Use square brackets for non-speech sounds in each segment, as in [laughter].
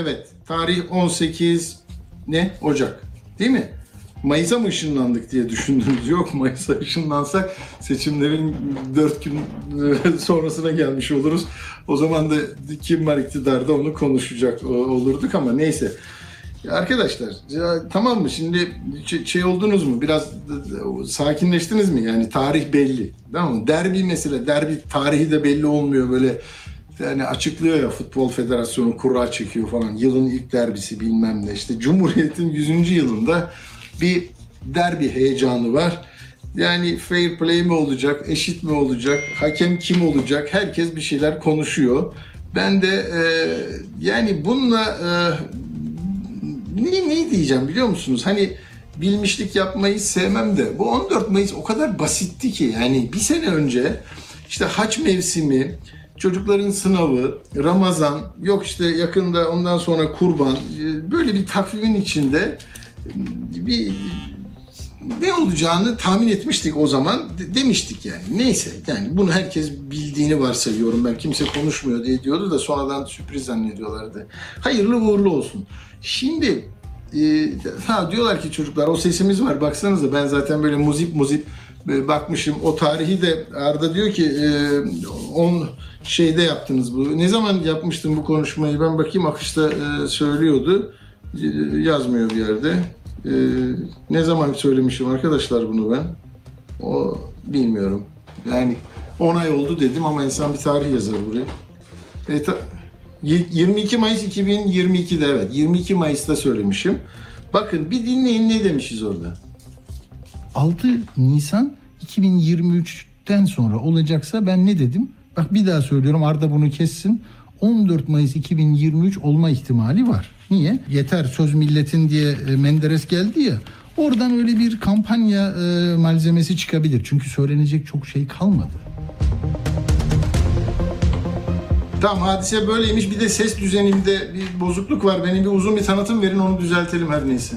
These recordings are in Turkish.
Evet, tarih 18 ne? Ocak. Değil mi? Mayıs'a mı ışınlandık diye düşündünüz. [laughs] Yok Mayıs'a ışınlansak seçimlerin 4 gün [laughs] sonrasına gelmiş oluruz. O zaman da kim var iktidarda onu konuşacak olurduk ama neyse. Arkadaşlar ya tamam mı şimdi şey oldunuz mu biraz sakinleştiniz mi yani tarih belli tamam mı derbi mesela derbi tarihi de belli olmuyor böyle yani açıklıyor ya Futbol Federasyonu kura çekiyor falan yılın ilk derbisi bilmem ne işte Cumhuriyet'in 100. yılında bir derbi heyecanı var. Yani fair play mi olacak, eşit mi olacak, hakem kim olacak herkes bir şeyler konuşuyor. Ben de e, yani bununla e, ne, ne diyeceğim biliyor musunuz? Hani bilmişlik yapmayı sevmem de bu 14 Mayıs o kadar basitti ki yani bir sene önce işte haç mevsimi, çocukların sınavı, Ramazan, yok işte yakında ondan sonra kurban e, böyle bir takvimin içinde e, bir ne olacağını tahmin etmiştik o zaman de- demiştik yani. Neyse yani bunu herkes bildiğini varsayıyorum ben. Kimse konuşmuyor diye diyordu da sonradan sürpriz zannediyorlardı. Hayırlı uğurlu olsun. Şimdi e, ha diyorlar ki çocuklar o sesimiz var baksanıza ben zaten böyle muzip muzip e, bakmışım. O tarihi de Arda diyor ki e, on şeyde yaptınız bu. Ne zaman yapmıştım bu konuşmayı ben bakayım akışta e, söylüyordu. E, yazmıyor bir yerde. Ee, ne zaman söylemişim arkadaşlar bunu ben? O bilmiyorum. Yani 10 ay oldu dedim ama insan bir tarih yazar buraya. E, ta- y- 22 Mayıs 2022'de evet. 22 Mayıs'ta söylemişim. Bakın bir dinleyin ne demişiz orada. 6 Nisan 2023'ten sonra olacaksa ben ne dedim? Bak bir daha söylüyorum Arda bunu kessin. 14 Mayıs 2023 olma ihtimali var. Niye? Yeter söz milletin diye e, Menderes geldi ya. Oradan öyle bir kampanya e, malzemesi çıkabilir. Çünkü söylenecek çok şey kalmadı. Tamam hadise böyleymiş. Bir de ses düzenimde bir bozukluk var. Benim bir uzun bir tanıtım verin onu düzeltelim her neyse.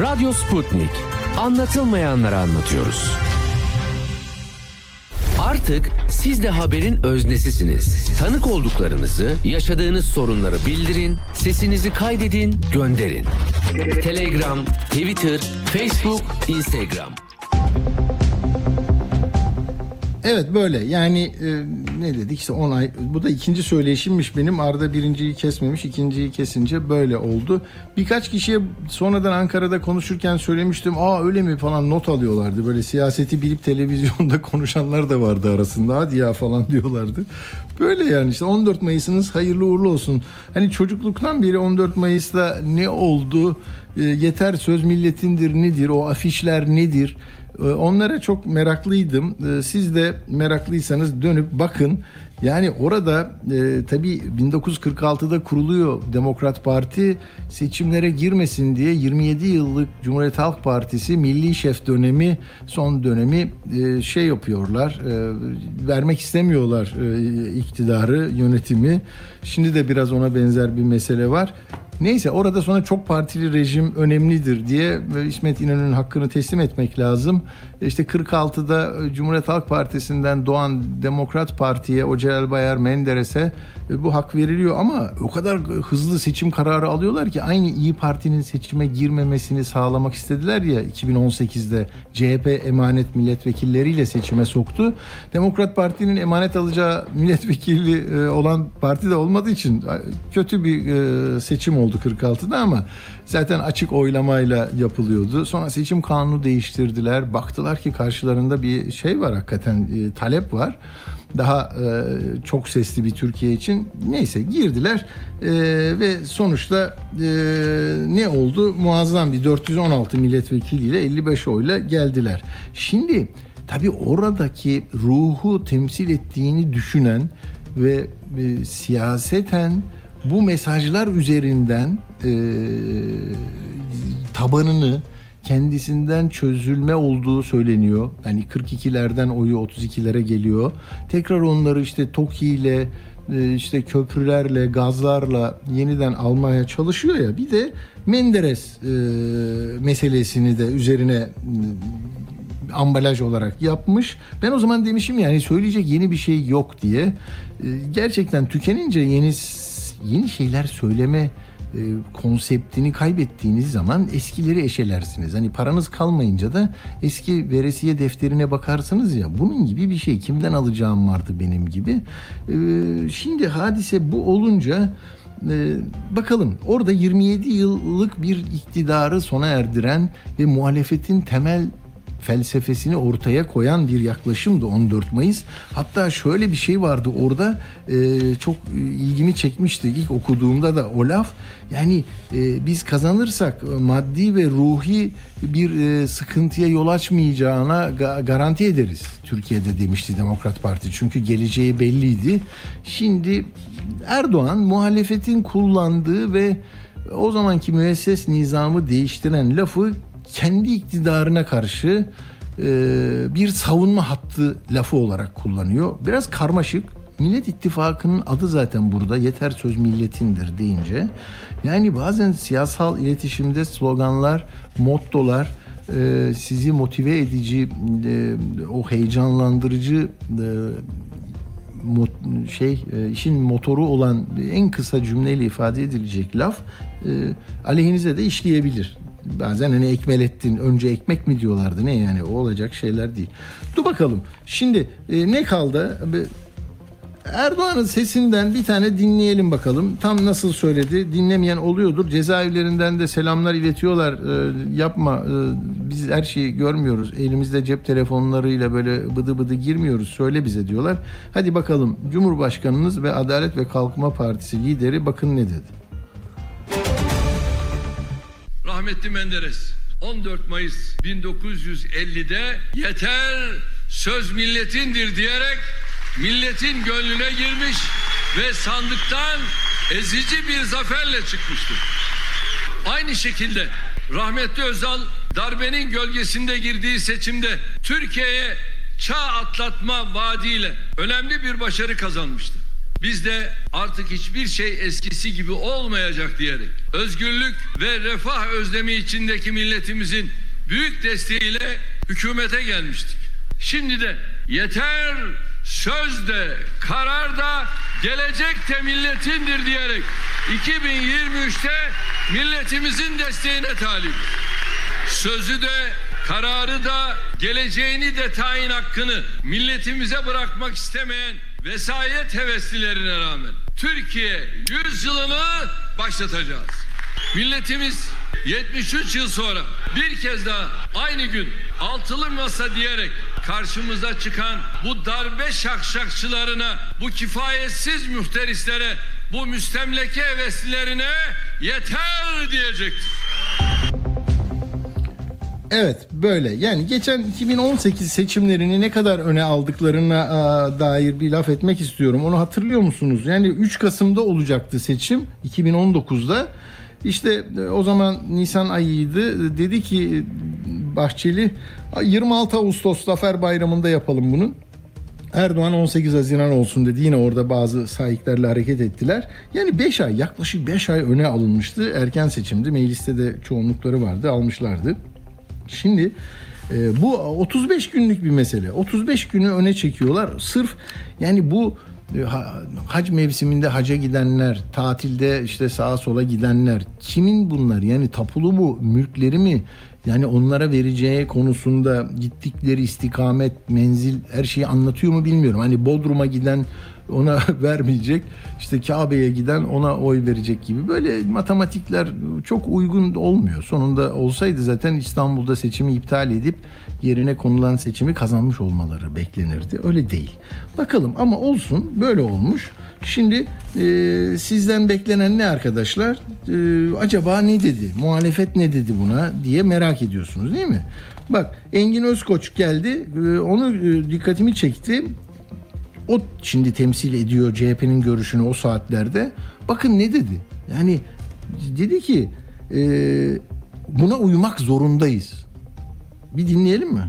Radyo Sputnik. Anlatılmayanları anlatıyoruz. Artık siz de haberin öznesisiniz. Tanık olduklarınızı, yaşadığınız sorunları bildirin, sesinizi kaydedin, gönderin. Telegram, Twitter, Facebook, Instagram. Evet böyle yani e, ne dedik? İşte 10 ay bu da ikinci söyleyişimmiş benim. Arda birinciyi kesmemiş ikinciyi kesince böyle oldu. Birkaç kişiye sonradan Ankara'da konuşurken söylemiştim. Aa öyle mi falan not alıyorlardı. Böyle siyaseti bilip televizyonda [laughs] konuşanlar da vardı arasında. Hadi ya falan [laughs] diyorlardı. Böyle yani işte 14 Mayıs'ınız hayırlı uğurlu olsun. Hani çocukluktan beri 14 Mayıs'ta ne oldu? E, yeter söz milletindir nedir? O afişler nedir? ee, Onlara çok meraklıydım. Ee, Siz de meraklıysanız dönüp bakın. Yani orada e, tabii 1946'da kuruluyor Demokrat Parti seçimlere girmesin diye 27 yıllık Cumhuriyet Halk Partisi milli şef dönemi son dönemi e, şey yapıyorlar e, vermek istemiyorlar e, iktidarı yönetimi. Şimdi de biraz ona benzer bir mesele var. Neyse orada sonra çok partili rejim önemlidir diye İsmet İnönü'nün hakkını teslim etmek lazım. İşte 46'da Cumhuriyet Halk Partisi'nden doğan Demokrat Parti'ye, o Celal Bayar Menderes'e bu hak veriliyor ama o kadar hızlı seçim kararı alıyorlar ki aynı İyi Parti'nin seçime girmemesini sağlamak istediler ya 2018'de CHP emanet milletvekilleriyle seçime soktu. Demokrat Parti'nin emanet alacağı milletvekili e, olan parti de olmadığı için e, kötü bir e, seçim oldu 46'da ama zaten açık oylamayla yapılıyordu. Sonra seçim kanunu değiştirdiler. Baktılar ki karşılarında bir şey var hakikaten e, talep var. Daha e, çok sesli bir Türkiye için neyse girdiler E, ve sonuçta e, ne oldu? Muazzam bir 416 milletvekiliyle 55 oyla geldiler. Şimdi tabii oradaki ruhu temsil ettiğini düşünen ve e, siyaseten bu mesajlar üzerinden e, tabanını kendisinden çözülme olduğu söyleniyor. Yani 42'lerden oyu 32'lere geliyor. Tekrar onları işte TOKİ ile e, işte köprülerle, gazlarla yeniden almaya çalışıyor ya. Bir de Menderes e, meselesini de üzerine e, ambalaj olarak yapmış. Ben o zaman demişim yani söyleyecek yeni bir şey yok diye. Gerçekten tükenince yeni yeni şeyler söyleme e, konseptini kaybettiğiniz zaman eskileri eşelersiniz. Hani paranız kalmayınca da eski veresiye defterine bakarsınız ya bunun gibi bir şey. Kimden alacağım vardı benim gibi. E, şimdi hadise bu olunca e, bakalım orada 27 yıllık bir iktidarı sona erdiren ve muhalefetin temel felsefesini ortaya koyan bir yaklaşımdı 14 Mayıs. Hatta şöyle bir şey vardı orada e, çok e, ilgimi çekmişti ilk okuduğumda da o laf. Yani e, biz kazanırsak maddi ve ruhi bir e, sıkıntıya yol açmayacağına ga- garanti ederiz Türkiye'de demişti Demokrat Parti. Çünkü geleceği belliydi. Şimdi Erdoğan muhalefetin kullandığı ve o zamanki müesses nizamı değiştiren lafı kendi iktidarına karşı e, bir savunma hattı lafı olarak kullanıyor. Biraz karmaşık. Millet İttifakı'nın adı zaten burada yeter söz milletindir deyince. Yani bazen siyasal iletişimde sloganlar, mottolar e, sizi motive edici, e, o heyecanlandırıcı e, şey e, işin motoru olan en kısa cümleyle ifade edilecek laf e, aleyhinize de işleyebilir. Bazen hani ekmelettin önce ekmek mi diyorlardı ne yani o olacak şeyler değil. Dur bakalım şimdi e, ne kaldı? Erdoğan'ın sesinden bir tane dinleyelim bakalım. Tam nasıl söyledi dinlemeyen oluyordur. Cezaevlerinden de selamlar iletiyorlar. Ee, yapma e, biz her şeyi görmüyoruz. Elimizde cep telefonlarıyla böyle bıdı bıdı girmiyoruz. Söyle bize diyorlar. Hadi bakalım Cumhurbaşkanınız ve Adalet ve Kalkınma Partisi lideri bakın ne dedi. Rahmetli Menderes 14 Mayıs 1950'de yeter söz milletindir diyerek milletin gönlüne girmiş ve sandıktan ezici bir zaferle çıkmıştır. Aynı şekilde rahmetli Özal darbenin gölgesinde girdiği seçimde Türkiye'ye çağ atlatma vaadiyle önemli bir başarı kazanmıştı. Biz de artık hiçbir şey eskisi gibi olmayacak diyerek özgürlük ve refah özlemi içindeki milletimizin büyük desteğiyle hükümete gelmiştik. Şimdi de yeter söz de karar da gelecek de milletindir diyerek 2023'te milletimizin desteğine talip. Sözü de kararı da geleceğini de tayin hakkını milletimize bırakmak istemeyen vesayet heveslilerine rağmen Türkiye 100 yılını başlatacağız. Milletimiz 73 yıl sonra bir kez daha aynı gün altılı masa diyerek karşımıza çıkan bu darbe şakşakçılarına, bu kifayetsiz muhterislere, bu müstemleke heveslilerine yeter diyecektir. Evet böyle yani geçen 2018 seçimlerini ne kadar öne aldıklarına aa, dair bir laf etmek istiyorum. Onu hatırlıyor musunuz? Yani 3 Kasım'da olacaktı seçim 2019'da. İşte e, o zaman Nisan ayıydı. Dedi ki e, Bahçeli 26 Ağustos Zafer Bayramı'nda yapalım bunu. Erdoğan 18 Haziran olsun dedi. Yine orada bazı sahiplerle hareket ettiler. Yani 5 ay yaklaşık 5 ay öne alınmıştı. Erken seçimdi. Mecliste de çoğunlukları vardı. Almışlardı. Şimdi e, bu 35 günlük bir mesele. 35 günü öne çekiyorlar. Sırf yani bu e, ha- hac mevsiminde haca gidenler, tatilde işte sağa sola gidenler kimin bunlar? Yani tapulu mu, mülkleri mi? Yani onlara vereceği konusunda gittikleri istikamet, menzil her şeyi anlatıyor mu bilmiyorum. Hani Bodrum'a giden ona [laughs] vermeyecek. işte Kabe'ye giden ona oy verecek gibi. Böyle matematikler çok uygun olmuyor. Sonunda olsaydı zaten İstanbul'da seçimi iptal edip yerine konulan seçimi kazanmış olmaları beklenirdi. Öyle değil. Bakalım ama olsun böyle olmuş. Şimdi e, sizden beklenen ne arkadaşlar? E, acaba ne dedi? Muhalefet ne dedi buna diye merak ediyorsunuz değil mi? Bak Engin Özkoç geldi. E, onu e, dikkatimi çekti. O şimdi temsil ediyor CHP'nin görüşünü o saatlerde. Bakın ne dedi? Yani dedi ki e, buna uymak zorundayız. Bir dinleyelim mi?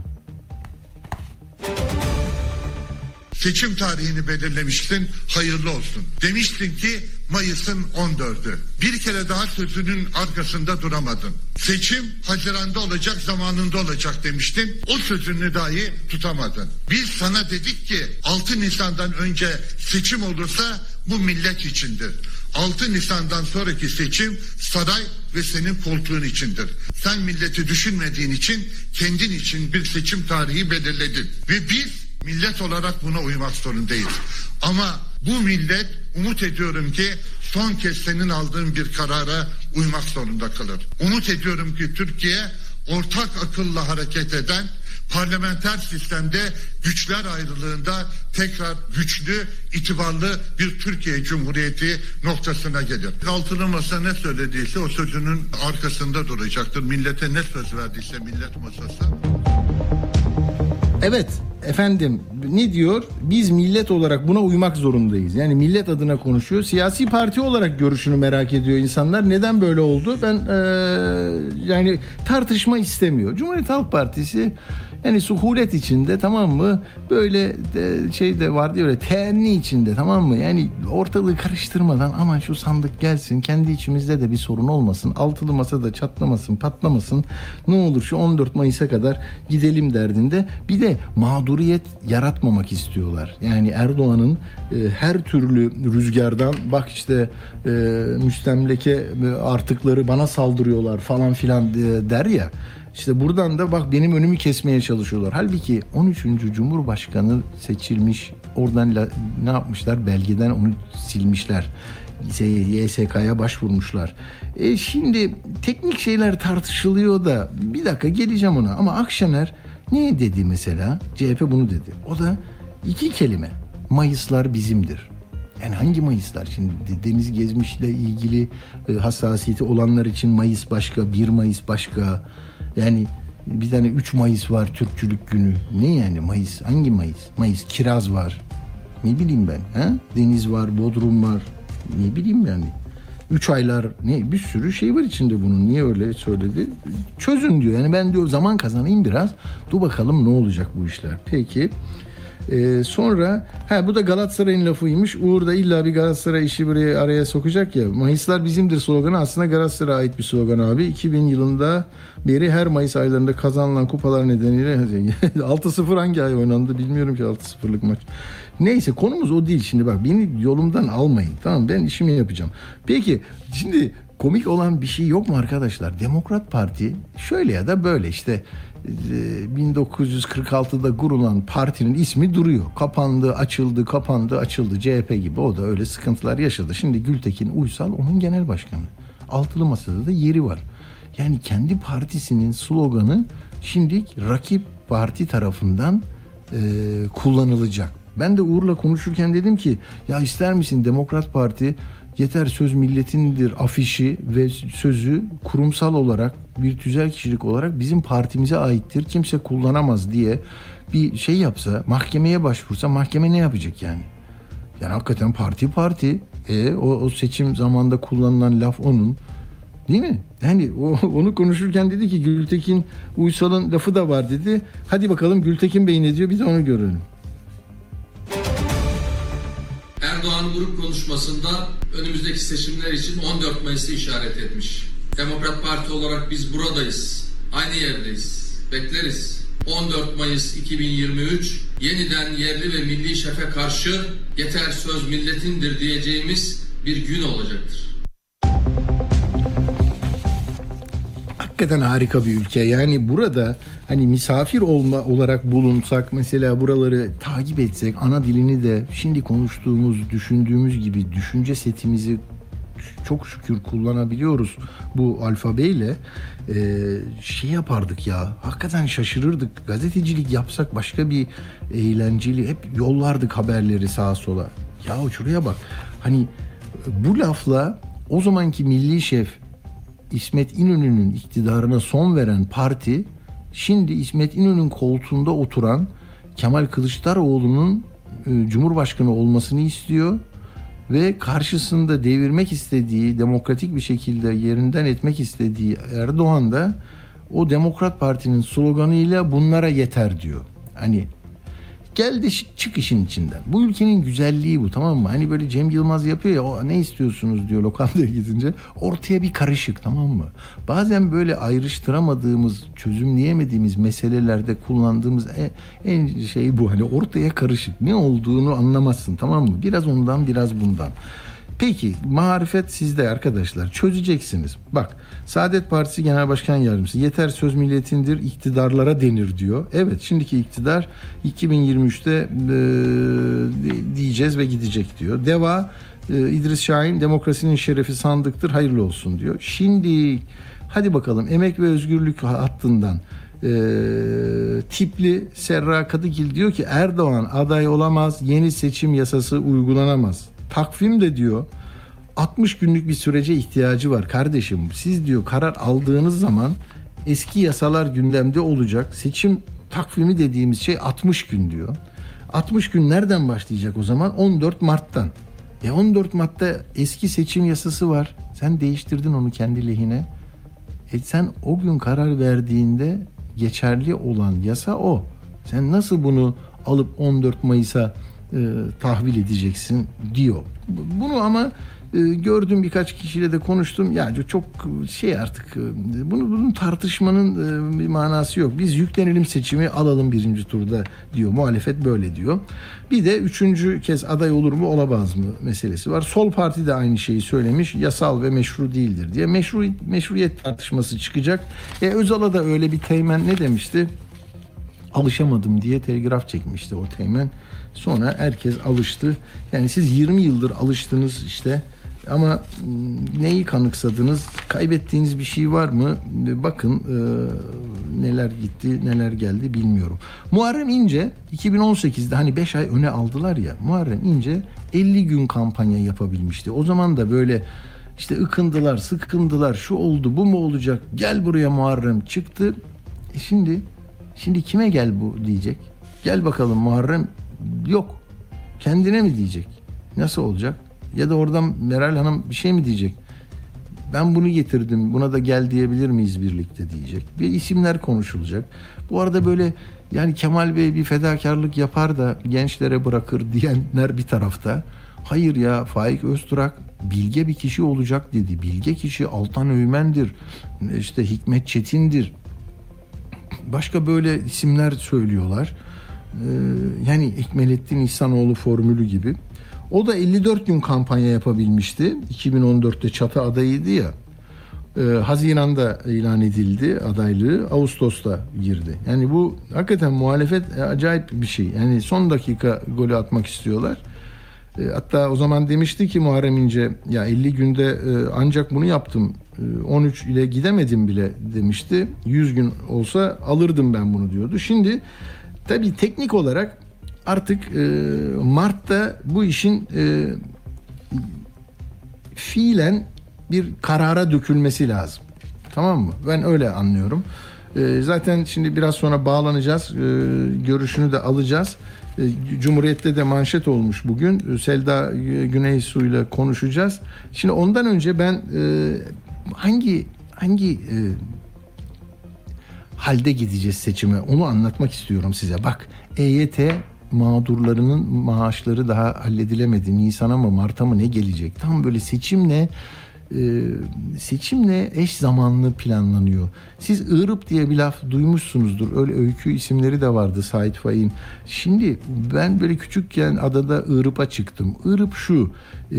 Seçim tarihini belirlemiştin, hayırlı olsun. Demiştin ki Mayıs'ın 14'ü. Bir kere daha sözünün arkasında duramadın. Seçim Haziran'da olacak, zamanında olacak demiştin. O sözünü dahi tutamadın. Biz sana dedik ki 6 Nisan'dan önce seçim olursa bu millet içindir. 6 Nisan'dan sonraki seçim saray ve senin koltuğun içindir. Sen milleti düşünmediğin için kendin için bir seçim tarihi belirledin. Ve biz millet olarak buna uymak zorundayız. Ama bu millet umut ediyorum ki son kez senin aldığın bir karara uymak zorunda kalır. Umut ediyorum ki Türkiye ortak akılla hareket eden parlamenter sistemde güçler ayrılığında tekrar güçlü, itibarlı bir Türkiye Cumhuriyeti noktasına gelir. Altılı Masa ne söylediyse o sözünün arkasında duracaktır. Millete ne söz verdiyse millet masası. Evet efendim ne diyor? Biz millet olarak buna uymak zorundayız. Yani millet adına konuşuyor. Siyasi parti olarak görüşünü merak ediyor insanlar. Neden böyle oldu? Ben eee, yani tartışma istemiyor. Cumhuriyet Halk Partisi yani suhulet içinde tamam mı? Böyle de, şey de var diyor öyle teenni içinde tamam mı? Yani ortalığı karıştırmadan aman şu sandık gelsin. Kendi içimizde de bir sorun olmasın. Altılı masada çatlamasın, patlamasın. Ne olur şu 14 Mayıs'a kadar gidelim derdinde. Bir de mağduriyet yaratmamak istiyorlar. Yani Erdoğan'ın e, her türlü rüzgardan bak işte e, müstemleke e, artıkları bana saldırıyorlar falan filan e, der ya. İşte buradan da bak benim önümü kesmeye çalışıyorlar. Halbuki 13. Cumhurbaşkanı seçilmiş. Oradan la- ne yapmışlar? Belgeden onu silmişler. YSK'ya başvurmuşlar. E şimdi teknik şeyler tartışılıyor da bir dakika geleceğim ona. Ama Akşener ne dedi mesela? CHP bunu dedi. O da iki kelime. Mayıslar bizimdir. Yani hangi Mayıslar? Şimdi Deniz Gezmiş'le ilgili e, hassasiyeti olanlar için Mayıs başka, 1 Mayıs başka. Yani bir tane 3 Mayıs var Türkçülük günü. Ne yani Mayıs? Hangi Mayıs? Mayıs kiraz var. Ne bileyim ben. Ha? Deniz var, Bodrum var. Ne bileyim yani. Üç aylar ne bir sürü şey var içinde bunun. Niye öyle söyledi? Çözün diyor. Yani ben diyor zaman kazanayım biraz. Dur bakalım ne olacak bu işler. Peki. Ee, sonra ha bu da Galatasaray'ın lafıymış. Uğur da illa bir Galatasaray işi buraya araya sokacak ya. Mayıslar bizimdir sloganı aslında Galatasaray'a ait bir slogan abi. 2000 yılında beri her Mayıs aylarında kazanılan kupalar nedeniyle [laughs] 6-0 hangi ay oynandı bilmiyorum ki 6-0'lık maç. Neyse konumuz o değil şimdi bak beni yolumdan almayın. Tamam ben işimi yapacağım. Peki şimdi komik olan bir şey yok mu arkadaşlar? Demokrat Parti şöyle ya da böyle işte e, 1946'da kurulan partinin ismi duruyor. Kapandı, açıldı, kapandı, açıldı. CHP gibi o da öyle sıkıntılar yaşadı. Şimdi Gültekin Uysal onun genel başkanı. Altılı Masa'da da yeri var. Yani kendi partisinin sloganı şimdi rakip parti tarafından e, kullanılacak. Ben de Uğur'la konuşurken dedim ki ya ister misin Demokrat Parti yeter söz milletindir afişi ve sözü kurumsal olarak bir tüzel kişilik olarak bizim partimize aittir. Kimse kullanamaz diye bir şey yapsa mahkemeye başvursa mahkeme ne yapacak yani? Yani hakikaten parti parti. E, o, o seçim zamanında kullanılan laf onun. Değil mi? Yani o, [laughs] onu konuşurken dedi ki Gültekin Uysal'ın lafı da var dedi. Hadi bakalım Gültekin Bey ne diyor de onu görelim. Erdoğan grup konuşmasında önümüzdeki seçimler için 14 Mayıs'ı işaret etmiş. Demokrat Parti olarak biz buradayız. Aynı yerdeyiz. Bekleriz. 14 Mayıs 2023 yeniden yerli ve milli şefe karşı yeter söz milletindir diyeceğimiz bir gün olacaktır. Hakikaten harika bir ülke. Yani burada hani misafir olma olarak bulunsak mesela buraları takip etsek ana dilini de şimdi konuştuğumuz, düşündüğümüz gibi düşünce setimizi çok şükür kullanabiliyoruz bu alfabeyle Ee, şey yapardık ya hakikaten şaşırırdık gazetecilik yapsak başka bir eğlenceli hep yollardık haberleri sağa sola ya şuraya bak hani bu lafla o zamanki milli şef İsmet İnönü'nün iktidarına son veren parti şimdi İsmet İnönü'nün koltuğunda oturan Kemal Kılıçdaroğlu'nun e, Cumhurbaşkanı olmasını istiyor ve karşısında devirmek istediği, demokratik bir şekilde yerinden etmek istediği Erdoğan da o Demokrat Parti'nin sloganıyla bunlara yeter diyor. Hani Gel de çık işin içinden. Bu ülkenin güzelliği bu tamam mı? Hani böyle Cem Yılmaz yapıyor ya o ne istiyorsunuz diyor lokantaya [laughs] gidince. Ortaya bir karışık tamam mı? Bazen böyle ayrıştıramadığımız, çözümleyemediğimiz meselelerde kullandığımız en, en şey bu. Hani ortaya karışık. Ne olduğunu anlamazsın tamam mı? Biraz ondan biraz bundan. Peki marifet sizde arkadaşlar çözeceksiniz. Bak Saadet Partisi Genel Başkan Yardımcısı yeter söz milletindir iktidarlara denir diyor. Evet şimdiki iktidar 2023'te e, di- diyeceğiz ve gidecek diyor. Deva e, İdris Şahin demokrasinin şerefi sandıktır hayırlı olsun diyor. Şimdi hadi bakalım emek ve özgürlük hattından e, tipli Serra Kadıgil diyor ki Erdoğan aday olamaz yeni seçim yasası uygulanamaz. Takvim de diyor 60 günlük bir sürece ihtiyacı var kardeşim. Siz diyor karar aldığınız zaman eski yasalar gündemde olacak. Seçim takvimi dediğimiz şey 60 gün diyor. 60 gün nereden başlayacak o zaman? 14 Mart'tan. E 14 Mart'ta eski seçim yasası var. Sen değiştirdin onu kendi lehine. E sen o gün karar verdiğinde geçerli olan yasa o. Sen nasıl bunu alıp 14 Mayıs'a e, tahvil edeceksin diyor. Bu- Bunu ama gördüm birkaç kişiyle de konuştum. Yani çok şey artık e, bunu bunun tartışmanın e, bir manası yok. Biz yüklenelim seçimi alalım birinci turda diyor. Muhalefet böyle diyor. Bir de üçüncü kez aday olur mu olamaz mı meselesi var. Sol parti de aynı şeyi söylemiş. Yasal ve meşru değildir diye. Meşru, meşruiyet tartışması çıkacak. E, Özal'a da öyle bir teğmen ne demişti? alışamadım diye telgraf çekmişti o teğmen. Sonra herkes alıştı. Yani siz 20 yıldır alıştınız işte ama m, neyi kanıksadınız? Kaybettiğiniz bir şey var mı? E, Bakın e, neler gitti, neler geldi bilmiyorum. Muharrem İnce 2018'de hani 5 ay öne aldılar ya. Muharrem İnce 50 gün kampanya yapabilmişti. O zaman da böyle işte ıkındılar, sıkındılar, şu oldu, bu mu olacak? Gel buraya Muharrem çıktı. E şimdi Şimdi kime gel bu diyecek? Gel bakalım Muharrem yok. Kendine mi diyecek? Nasıl olacak? Ya da oradan Meral Hanım bir şey mi diyecek? Ben bunu getirdim. Buna da gel diyebilir miyiz birlikte diyecek. Bir isimler konuşulacak. Bu arada böyle yani Kemal Bey bir fedakarlık yapar da gençlere bırakır diyenler bir tarafta. Hayır ya Faik Öztürk bilge bir kişi olacak dedi. Bilge kişi Altan Öğmen'dir. İşte Hikmet Çetin'dir başka böyle isimler söylüyorlar. Ee, yani Ekmelettin İhsanoğlu formülü gibi. O da 54 gün kampanya yapabilmişti. 2014'te çatı adayıydı ya. Ee, Haziran'da ilan edildi adaylığı. Ağustos'ta girdi. Yani bu hakikaten muhalefet e, acayip bir şey. Yani son dakika golü atmak istiyorlar. E, Hatta o zaman demişti ki Muharrem İnce ya 50 günde e, ancak bunu yaptım. E, 13 ile gidemedim bile demişti. 100 gün olsa alırdım ben bunu diyordu. Şimdi tabii teknik olarak artık e, Mart'ta bu işin e, fiilen bir karara dökülmesi lazım. Tamam mı? Ben öyle anlıyorum. E, zaten şimdi biraz sonra bağlanacağız. E, görüşünü de alacağız. E, Cumhuriyet'te de manşet olmuş bugün. E, Selda Güneysu ile konuşacağız. Şimdi ondan önce ben e, hangi hangi e, halde gideceğiz seçime onu anlatmak istiyorum size. Bak EYT mağdurlarının maaşları daha halledilemedi. Nisan'a mı Mart'a mı ne gelecek? Tam böyle seçimle e, seçimle eş zamanlı planlanıyor. Siz Iğrıp diye bir laf duymuşsunuzdur. Öyle öykü isimleri de vardı Sait Faik'in. Şimdi ben böyle küçükken adada Iğrıp'a çıktım. Iğrıp şu e,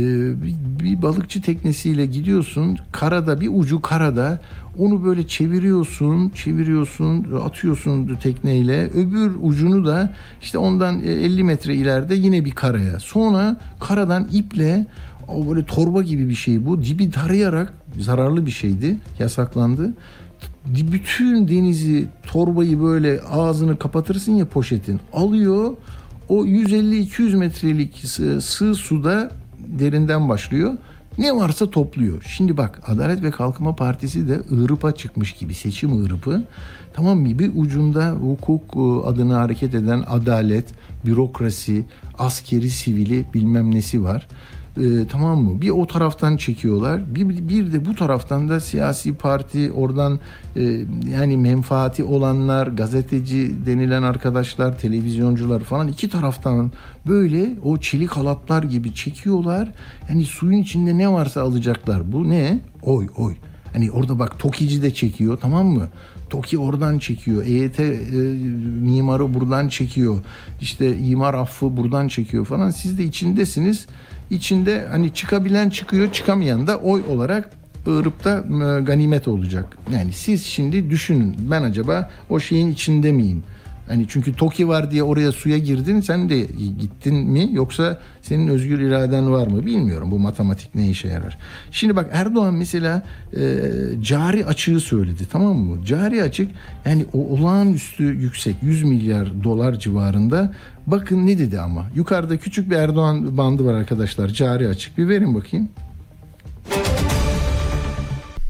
bir balıkçı teknesiyle gidiyorsun. Karada bir ucu karada onu böyle çeviriyorsun, çeviriyorsun, atıyorsun tekneyle. Öbür ucunu da işte ondan e, 50 metre ileride yine bir karaya. Sonra karadan iple o böyle torba gibi bir şey bu. Dibi tarayarak zararlı bir şeydi. Yasaklandı. Bütün denizi torbayı böyle ağzını kapatırsın ya poşetin. Alıyor o 150-200 metrelik sığ suda derinden başlıyor. Ne varsa topluyor. Şimdi bak Adalet ve Kalkınma Partisi de Iğrıp'a çıkmış gibi seçim Iğrıp'ı. Tamam mı? Bir ucunda hukuk e, adına hareket eden adalet, bürokrasi, askeri, sivili bilmem nesi var. Ee, tamam mı? Bir o taraftan çekiyorlar. Bir, bir de bu taraftan da siyasi parti oradan e, yani menfaati olanlar, gazeteci denilen arkadaşlar, televizyoncular falan iki taraftan böyle o çelik halatlar gibi çekiyorlar. Yani suyun içinde ne varsa alacaklar. Bu ne? Oy oy. Hani orada bak Tokici de çekiyor tamam mı? TOKİ oradan çekiyor. EYT e, mimarı buradan çekiyor. İşte imar affı buradan çekiyor falan. Siz de içindesiniz. İçinde hani çıkabilen çıkıyor, çıkamayan da oy olarak Iğrıp'ta e, ganimet olacak. Yani siz şimdi düşünün ben acaba o şeyin içinde miyim? Hani çünkü TOKİ var diye oraya suya girdin sen de gittin mi yoksa senin özgür iraden var mı bilmiyorum bu matematik ne işe yarar. Şimdi bak Erdoğan mesela e, cari açığı söyledi tamam mı? Cari açık yani o olağanüstü yüksek 100 milyar dolar civarında bakın ne dedi ama yukarıda küçük bir Erdoğan bandı var arkadaşlar cari açık bir verin bakayım.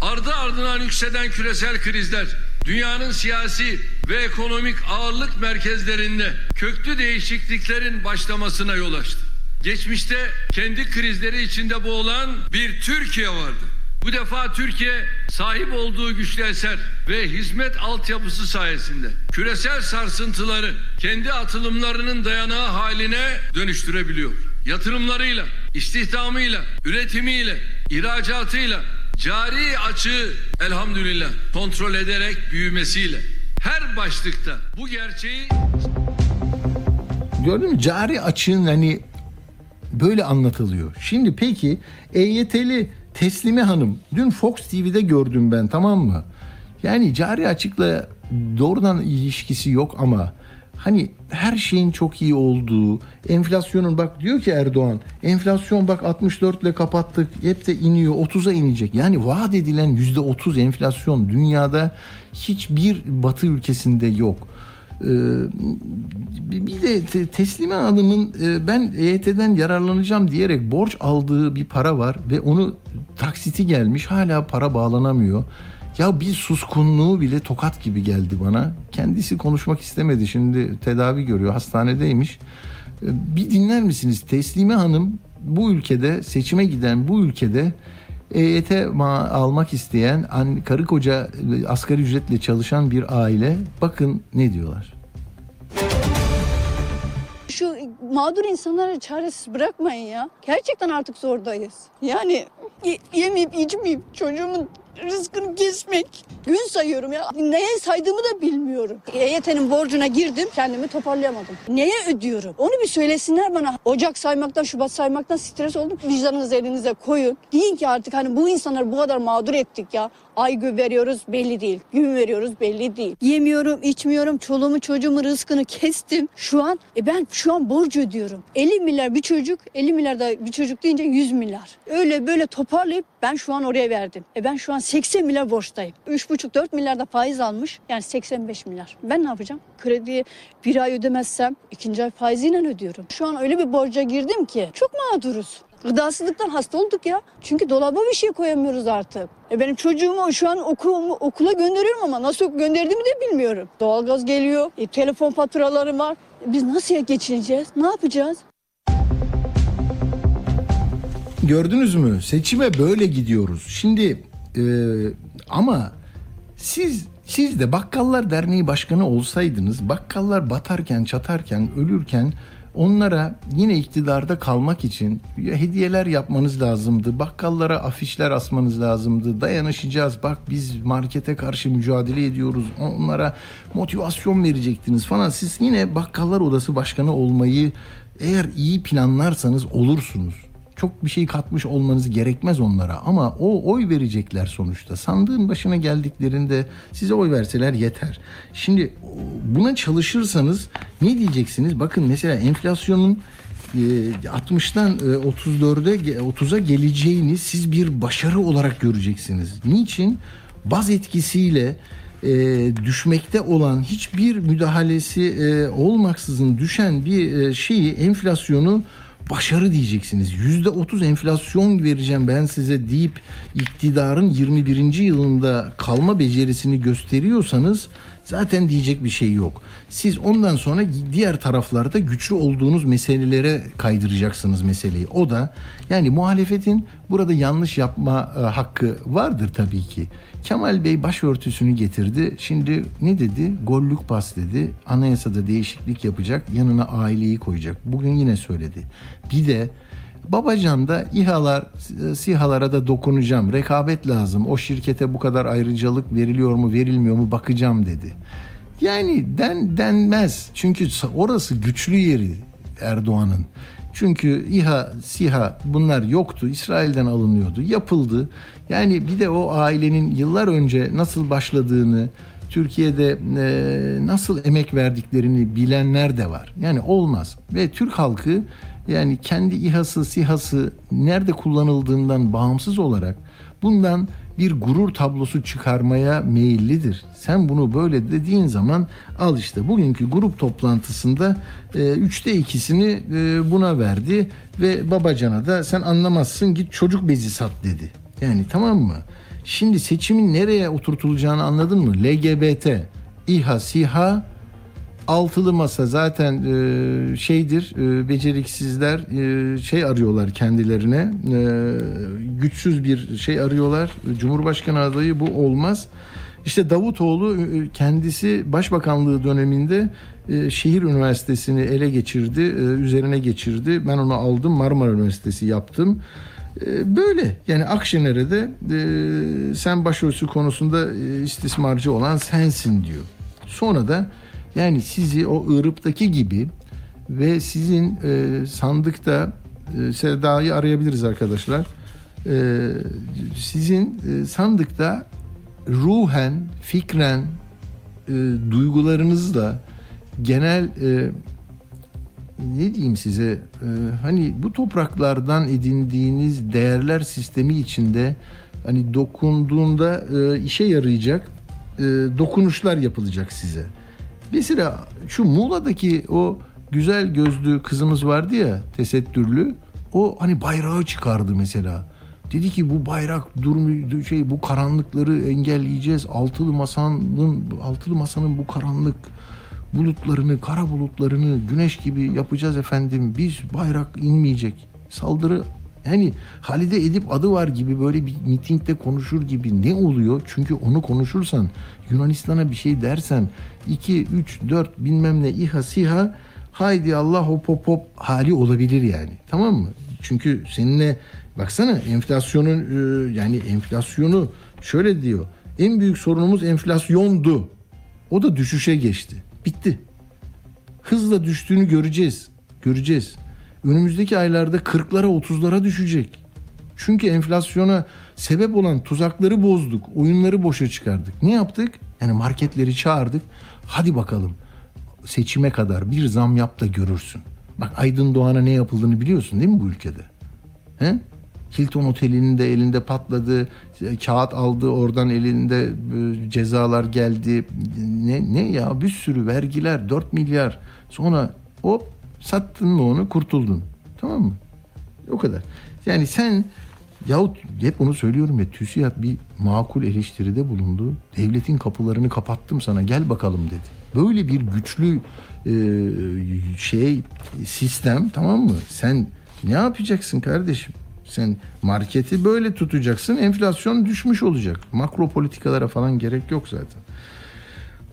Ardı ardından yükselen küresel krizler dünyanın siyasi ve ekonomik ağırlık merkezlerinde köklü değişikliklerin başlamasına yol açtı. Geçmişte kendi krizleri içinde boğulan bir Türkiye vardı. Bu defa Türkiye sahip olduğu güçlü eser ve hizmet altyapısı sayesinde küresel sarsıntıları kendi atılımlarının dayanağı haline dönüştürebiliyor. Yatırımlarıyla, istihdamıyla, üretimiyle, ihracatıyla, cari açığı elhamdülillah kontrol ederek büyümesiyle her başlıkta bu gerçeği Gördün mü? Cari açığın hani böyle anlatılıyor. Şimdi peki EYT'li Teslime Hanım dün Fox TV'de gördüm ben tamam mı? Yani cari açıkla doğrudan ilişkisi yok ama hani her şeyin çok iyi olduğu, enflasyonun bak diyor ki Erdoğan, enflasyon bak 64 ile kapattık, hep de iniyor, 30'a inecek. Yani vaat edilen %30 enflasyon dünyada hiçbir batı ülkesinde yok. Ee, bir de te- Teslime Hanım'ın e, ben EYT'den yararlanacağım diyerek borç aldığı bir para var ve onu taksiti gelmiş hala para bağlanamıyor. Ya bir suskunluğu bile tokat gibi geldi bana. Kendisi konuşmak istemedi. Şimdi tedavi görüyor. Hastanedeymiş. Ee, Bir dinler misiniz? Teslime Hanım bu ülkede seçime giden bu ülkede EYT ma- almak isteyen karı koca e, asgari ücretle çalışan bir aile bakın ne diyorlar. Şu mağdur insanları çaresiz bırakmayın ya. Gerçekten artık zordayız. Yani ye- yemeyip içmeyip çocuğumun rızkını kesmek. Gün sayıyorum ya. Neye saydığımı da bilmiyorum. EYT'nin borcuna girdim. Kendimi toparlayamadım. Neye ödüyorum? Onu bir söylesinler bana. Ocak saymaktan, Şubat saymaktan stres oldum. Vicdanınızı elinize koyun. Deyin ki artık hani bu insanları bu kadar mağdur ettik ya. Ay gün veriyoruz belli değil. Gün veriyoruz belli değil. Yemiyorum, içmiyorum. Çoluğumu çocuğumu rızkını kestim. Şu an e ben şu an borç ödüyorum. 50 milyar bir çocuk, 50 milyar da bir çocuk deyince 100 milyar. Öyle böyle toparlayıp ben şu an oraya verdim. E ben şu an 80 milyar borçtayım. 3,5-4 milyar da faiz almış. Yani 85 milyar. Ben ne yapacağım? Krediyi bir ay ödemezsem ikinci ay faiziyle ödüyorum. Şu an öyle bir borca girdim ki çok mağduruz. Gıdasızlıktan hasta olduk ya. Çünkü dolaba bir şey koyamıyoruz artık. E benim çocuğumu şu an okul, okula gönderiyorum ama nasıl gönderdiğimi de bilmiyorum. Doğalgaz geliyor, e, telefon faturaları var. E biz nasıl geçineceğiz? Ne yapacağız? Gördünüz mü? Seçime böyle gidiyoruz. Şimdi e, ama siz siz de Bakkallar Derneği Başkanı olsaydınız, bakkallar batarken, çatarken, ölürken onlara yine iktidarda kalmak için hediyeler yapmanız lazımdı. Bakkallara afişler asmanız lazımdı. Dayanışacağız. Bak biz markete karşı mücadele ediyoruz. Onlara motivasyon verecektiniz falan. Siz yine Bakkallar Odası Başkanı olmayı eğer iyi planlarsanız olursunuz çok bir şey katmış olmanız gerekmez onlara ama o oy verecekler sonuçta. Sandığın başına geldiklerinde size oy verseler yeter. Şimdi buna çalışırsanız ne diyeceksiniz? Bakın mesela enflasyonun e, 60'tan e, 34'e 30'a geleceğini siz bir başarı olarak göreceksiniz. Niçin? Baz etkisiyle e, düşmekte olan hiçbir müdahalesi e, olmaksızın düşen bir e, şeyi enflasyonu başarı diyeceksiniz. Yüzde otuz enflasyon vereceğim ben size deyip iktidarın 21. yılında kalma becerisini gösteriyorsanız Zaten diyecek bir şey yok. Siz ondan sonra diğer taraflarda güçlü olduğunuz meselelere kaydıracaksınız meseleyi. O da yani muhalefetin burada yanlış yapma e, hakkı vardır tabii ki. Kemal Bey başörtüsünü getirdi. Şimdi ne dedi? Gollük pas dedi. Anayasada değişiklik yapacak. Yanına aileyi koyacak. Bugün yine söyledi. Bir de Babacan da İHA'lar, SİHA'lara da dokunacağım. Rekabet lazım. O şirkete bu kadar ayrıcalık veriliyor mu, verilmiyor mu bakacağım dedi. Yani den denmez. Çünkü orası güçlü yeri Erdoğan'ın. Çünkü İHA, SİHA bunlar yoktu. İsrail'den alınıyordu. Yapıldı. Yani bir de o ailenin yıllar önce nasıl başladığını, Türkiye'de e, nasıl emek verdiklerini bilenler de var. Yani olmaz. Ve Türk halkı yani kendi İHA'sı, SİHA'sı nerede kullanıldığından bağımsız olarak bundan bir gurur tablosu çıkarmaya meyillidir. Sen bunu böyle dediğin zaman al işte bugünkü grup toplantısında e, üçte ikisini e, buna verdi ve Babacan'a da sen anlamazsın git çocuk bezi sat dedi. Yani tamam mı? Şimdi seçimin nereye oturtulacağını anladın mı? LGBT, İHA, SİHA, altılı masa zaten e, şeydir e, beceriksizler e, şey arıyorlar kendilerine. E, güçsüz bir şey arıyorlar. Cumhurbaşkanı adayı bu olmaz. İşte Davutoğlu e, kendisi başbakanlığı döneminde e, şehir üniversitesini ele geçirdi e, üzerine geçirdi. Ben onu aldım Marmara Üniversitesi yaptım Böyle yani Akşener'e de e, sen başörtüsü konusunda e, istismarcı olan sensin diyor. Sonra da yani sizi o Iğrıp'taki gibi ve sizin e, sandıkta e, Seda'yı arayabiliriz arkadaşlar. E, sizin e, sandıkta ruhen, fikren, e, duygularınızla genel e, ne diyeyim size e, hani bu topraklardan edindiğiniz değerler sistemi içinde hani dokunduğunda e, işe yarayacak e, dokunuşlar yapılacak size. Mesela şu Muğla'daki o güzel gözlü kızımız vardı ya tesettürlü. O hani bayrağı çıkardı mesela. Dedi ki bu bayrak durmuyor şey bu karanlıkları engelleyeceğiz. Altılı masanın altılı masanın bu karanlık bulutlarını, kara bulutlarını güneş gibi yapacağız efendim. Biz bayrak inmeyecek. Saldırı yani Halide Edip adı var gibi böyle bir mitingde konuşur gibi ne oluyor? Çünkü onu konuşursan Yunanistan'a bir şey dersen 2, 3, 4 bilmem ne İHA SİHA haydi Allah hop hop hop hali olabilir yani. Tamam mı? Çünkü seninle baksana enflasyonun e, yani enflasyonu şöyle diyor. En büyük sorunumuz enflasyondu. O da düşüşe geçti. Bitti. Hızla düştüğünü göreceğiz. Göreceğiz. Önümüzdeki aylarda 40'lara 30'lara düşecek. Çünkü enflasyona sebep olan tuzakları bozduk. Oyunları boşa çıkardık. Ne yaptık? Yani marketleri çağırdık. Hadi bakalım seçime kadar bir zam yap da görürsün. Bak Aydın Doğan'a ne yapıldığını biliyorsun değil mi bu ülkede? He? Hilton Oteli'nin de elinde patladı. Kağıt aldı oradan elinde e, cezalar geldi. Ne, ne ya bir sürü vergiler 4 milyar. Sonra hop sattın mı onu kurtuldun. Tamam mı? O kadar. Yani sen yahut hep onu söylüyorum ya TÜSİAD bir makul eleştiride bulundu. Devletin kapılarını kapattım sana gel bakalım dedi. Böyle bir güçlü e, şey sistem tamam mı? Sen ne yapacaksın kardeşim? Sen marketi böyle tutacaksın. Enflasyon düşmüş olacak. Makro politikalara falan gerek yok zaten.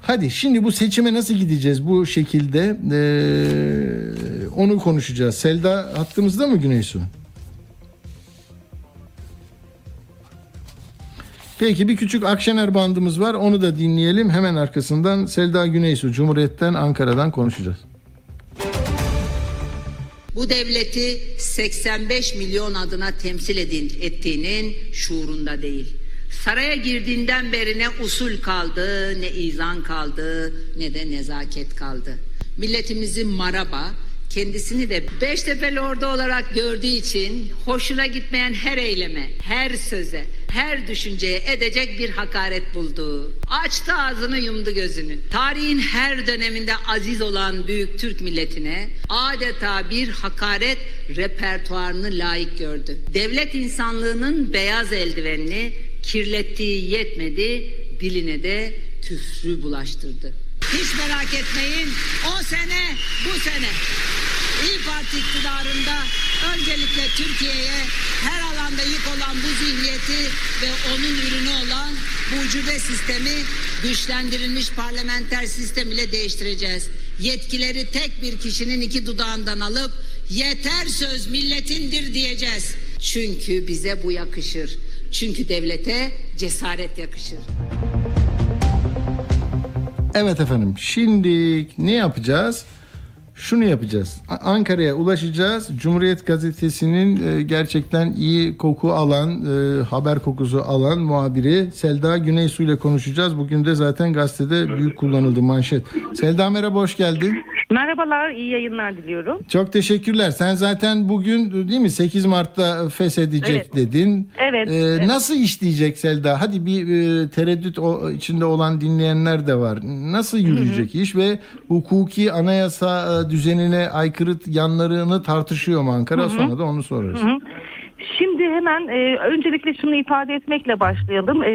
Hadi şimdi bu seçime nasıl gideceğiz bu şekilde? Ee, onu konuşacağız. Selda hattımızda mı Güneysu? Peki bir küçük Akşener bandımız var. Onu da dinleyelim. Hemen arkasından Selda Güneysu Cumhuriyet'ten Ankara'dan konuşacağız. Bu devleti 85 milyon adına temsil edin, ettiğinin şuurunda değil. Saraya girdiğinden beri ne usul kaldı, ne izan kaldı, ne de nezaket kaldı. Milletimizi maraba, kendisini de Beştepe'li ordu olarak gördüğü için hoşuna gitmeyen her eyleme, her söze, her düşünceye edecek bir hakaret buldu. Açtı ağzını yumdu gözünü. Tarihin her döneminde aziz olan büyük Türk milletine adeta bir hakaret repertuarını layık gördü. Devlet insanlığının beyaz eldivenini kirlettiği yetmedi, diline de küfrü bulaştırdı. Hiç merak etmeyin. O sene bu sene İyi Parti iktidarında öncelikle Türkiye'ye her alanda yük olan bu zihniyeti ve onun ürünü olan bu ucube sistemi güçlendirilmiş parlamenter sistem ile değiştireceğiz. Yetkileri tek bir kişinin iki dudağından alıp yeter söz milletindir diyeceğiz. Çünkü bize bu yakışır. Çünkü devlete cesaret yakışır. Evet efendim. Şimdi ne yapacağız? Şunu yapacağız. Ankara'ya ulaşacağız. Cumhuriyet Gazetesi'nin e, gerçekten iyi koku alan, e, haber kokusu alan muhabiri Selda Güneysu ile konuşacağız. Bugün de zaten gazetede büyük kullanıldı manşet. Selda merhaba hoş geldin. Merhabalar, iyi yayınlar diliyorum. Çok teşekkürler. Sen zaten bugün değil mi 8 Mart'ta feshedecek Evet. dedin. Evet, Ee, evet. Nasıl işleyecek Selda? Hadi bir e, tereddüt o, içinde olan dinleyenler de var. Nasıl yürüyecek iş ve hukuki anayasa düzenine aykırı yanlarını tartışıyor mu Ankara? Sonra da onu sorarız. Şimdi hemen e, öncelikle şunu ifade etmekle başlayalım. E,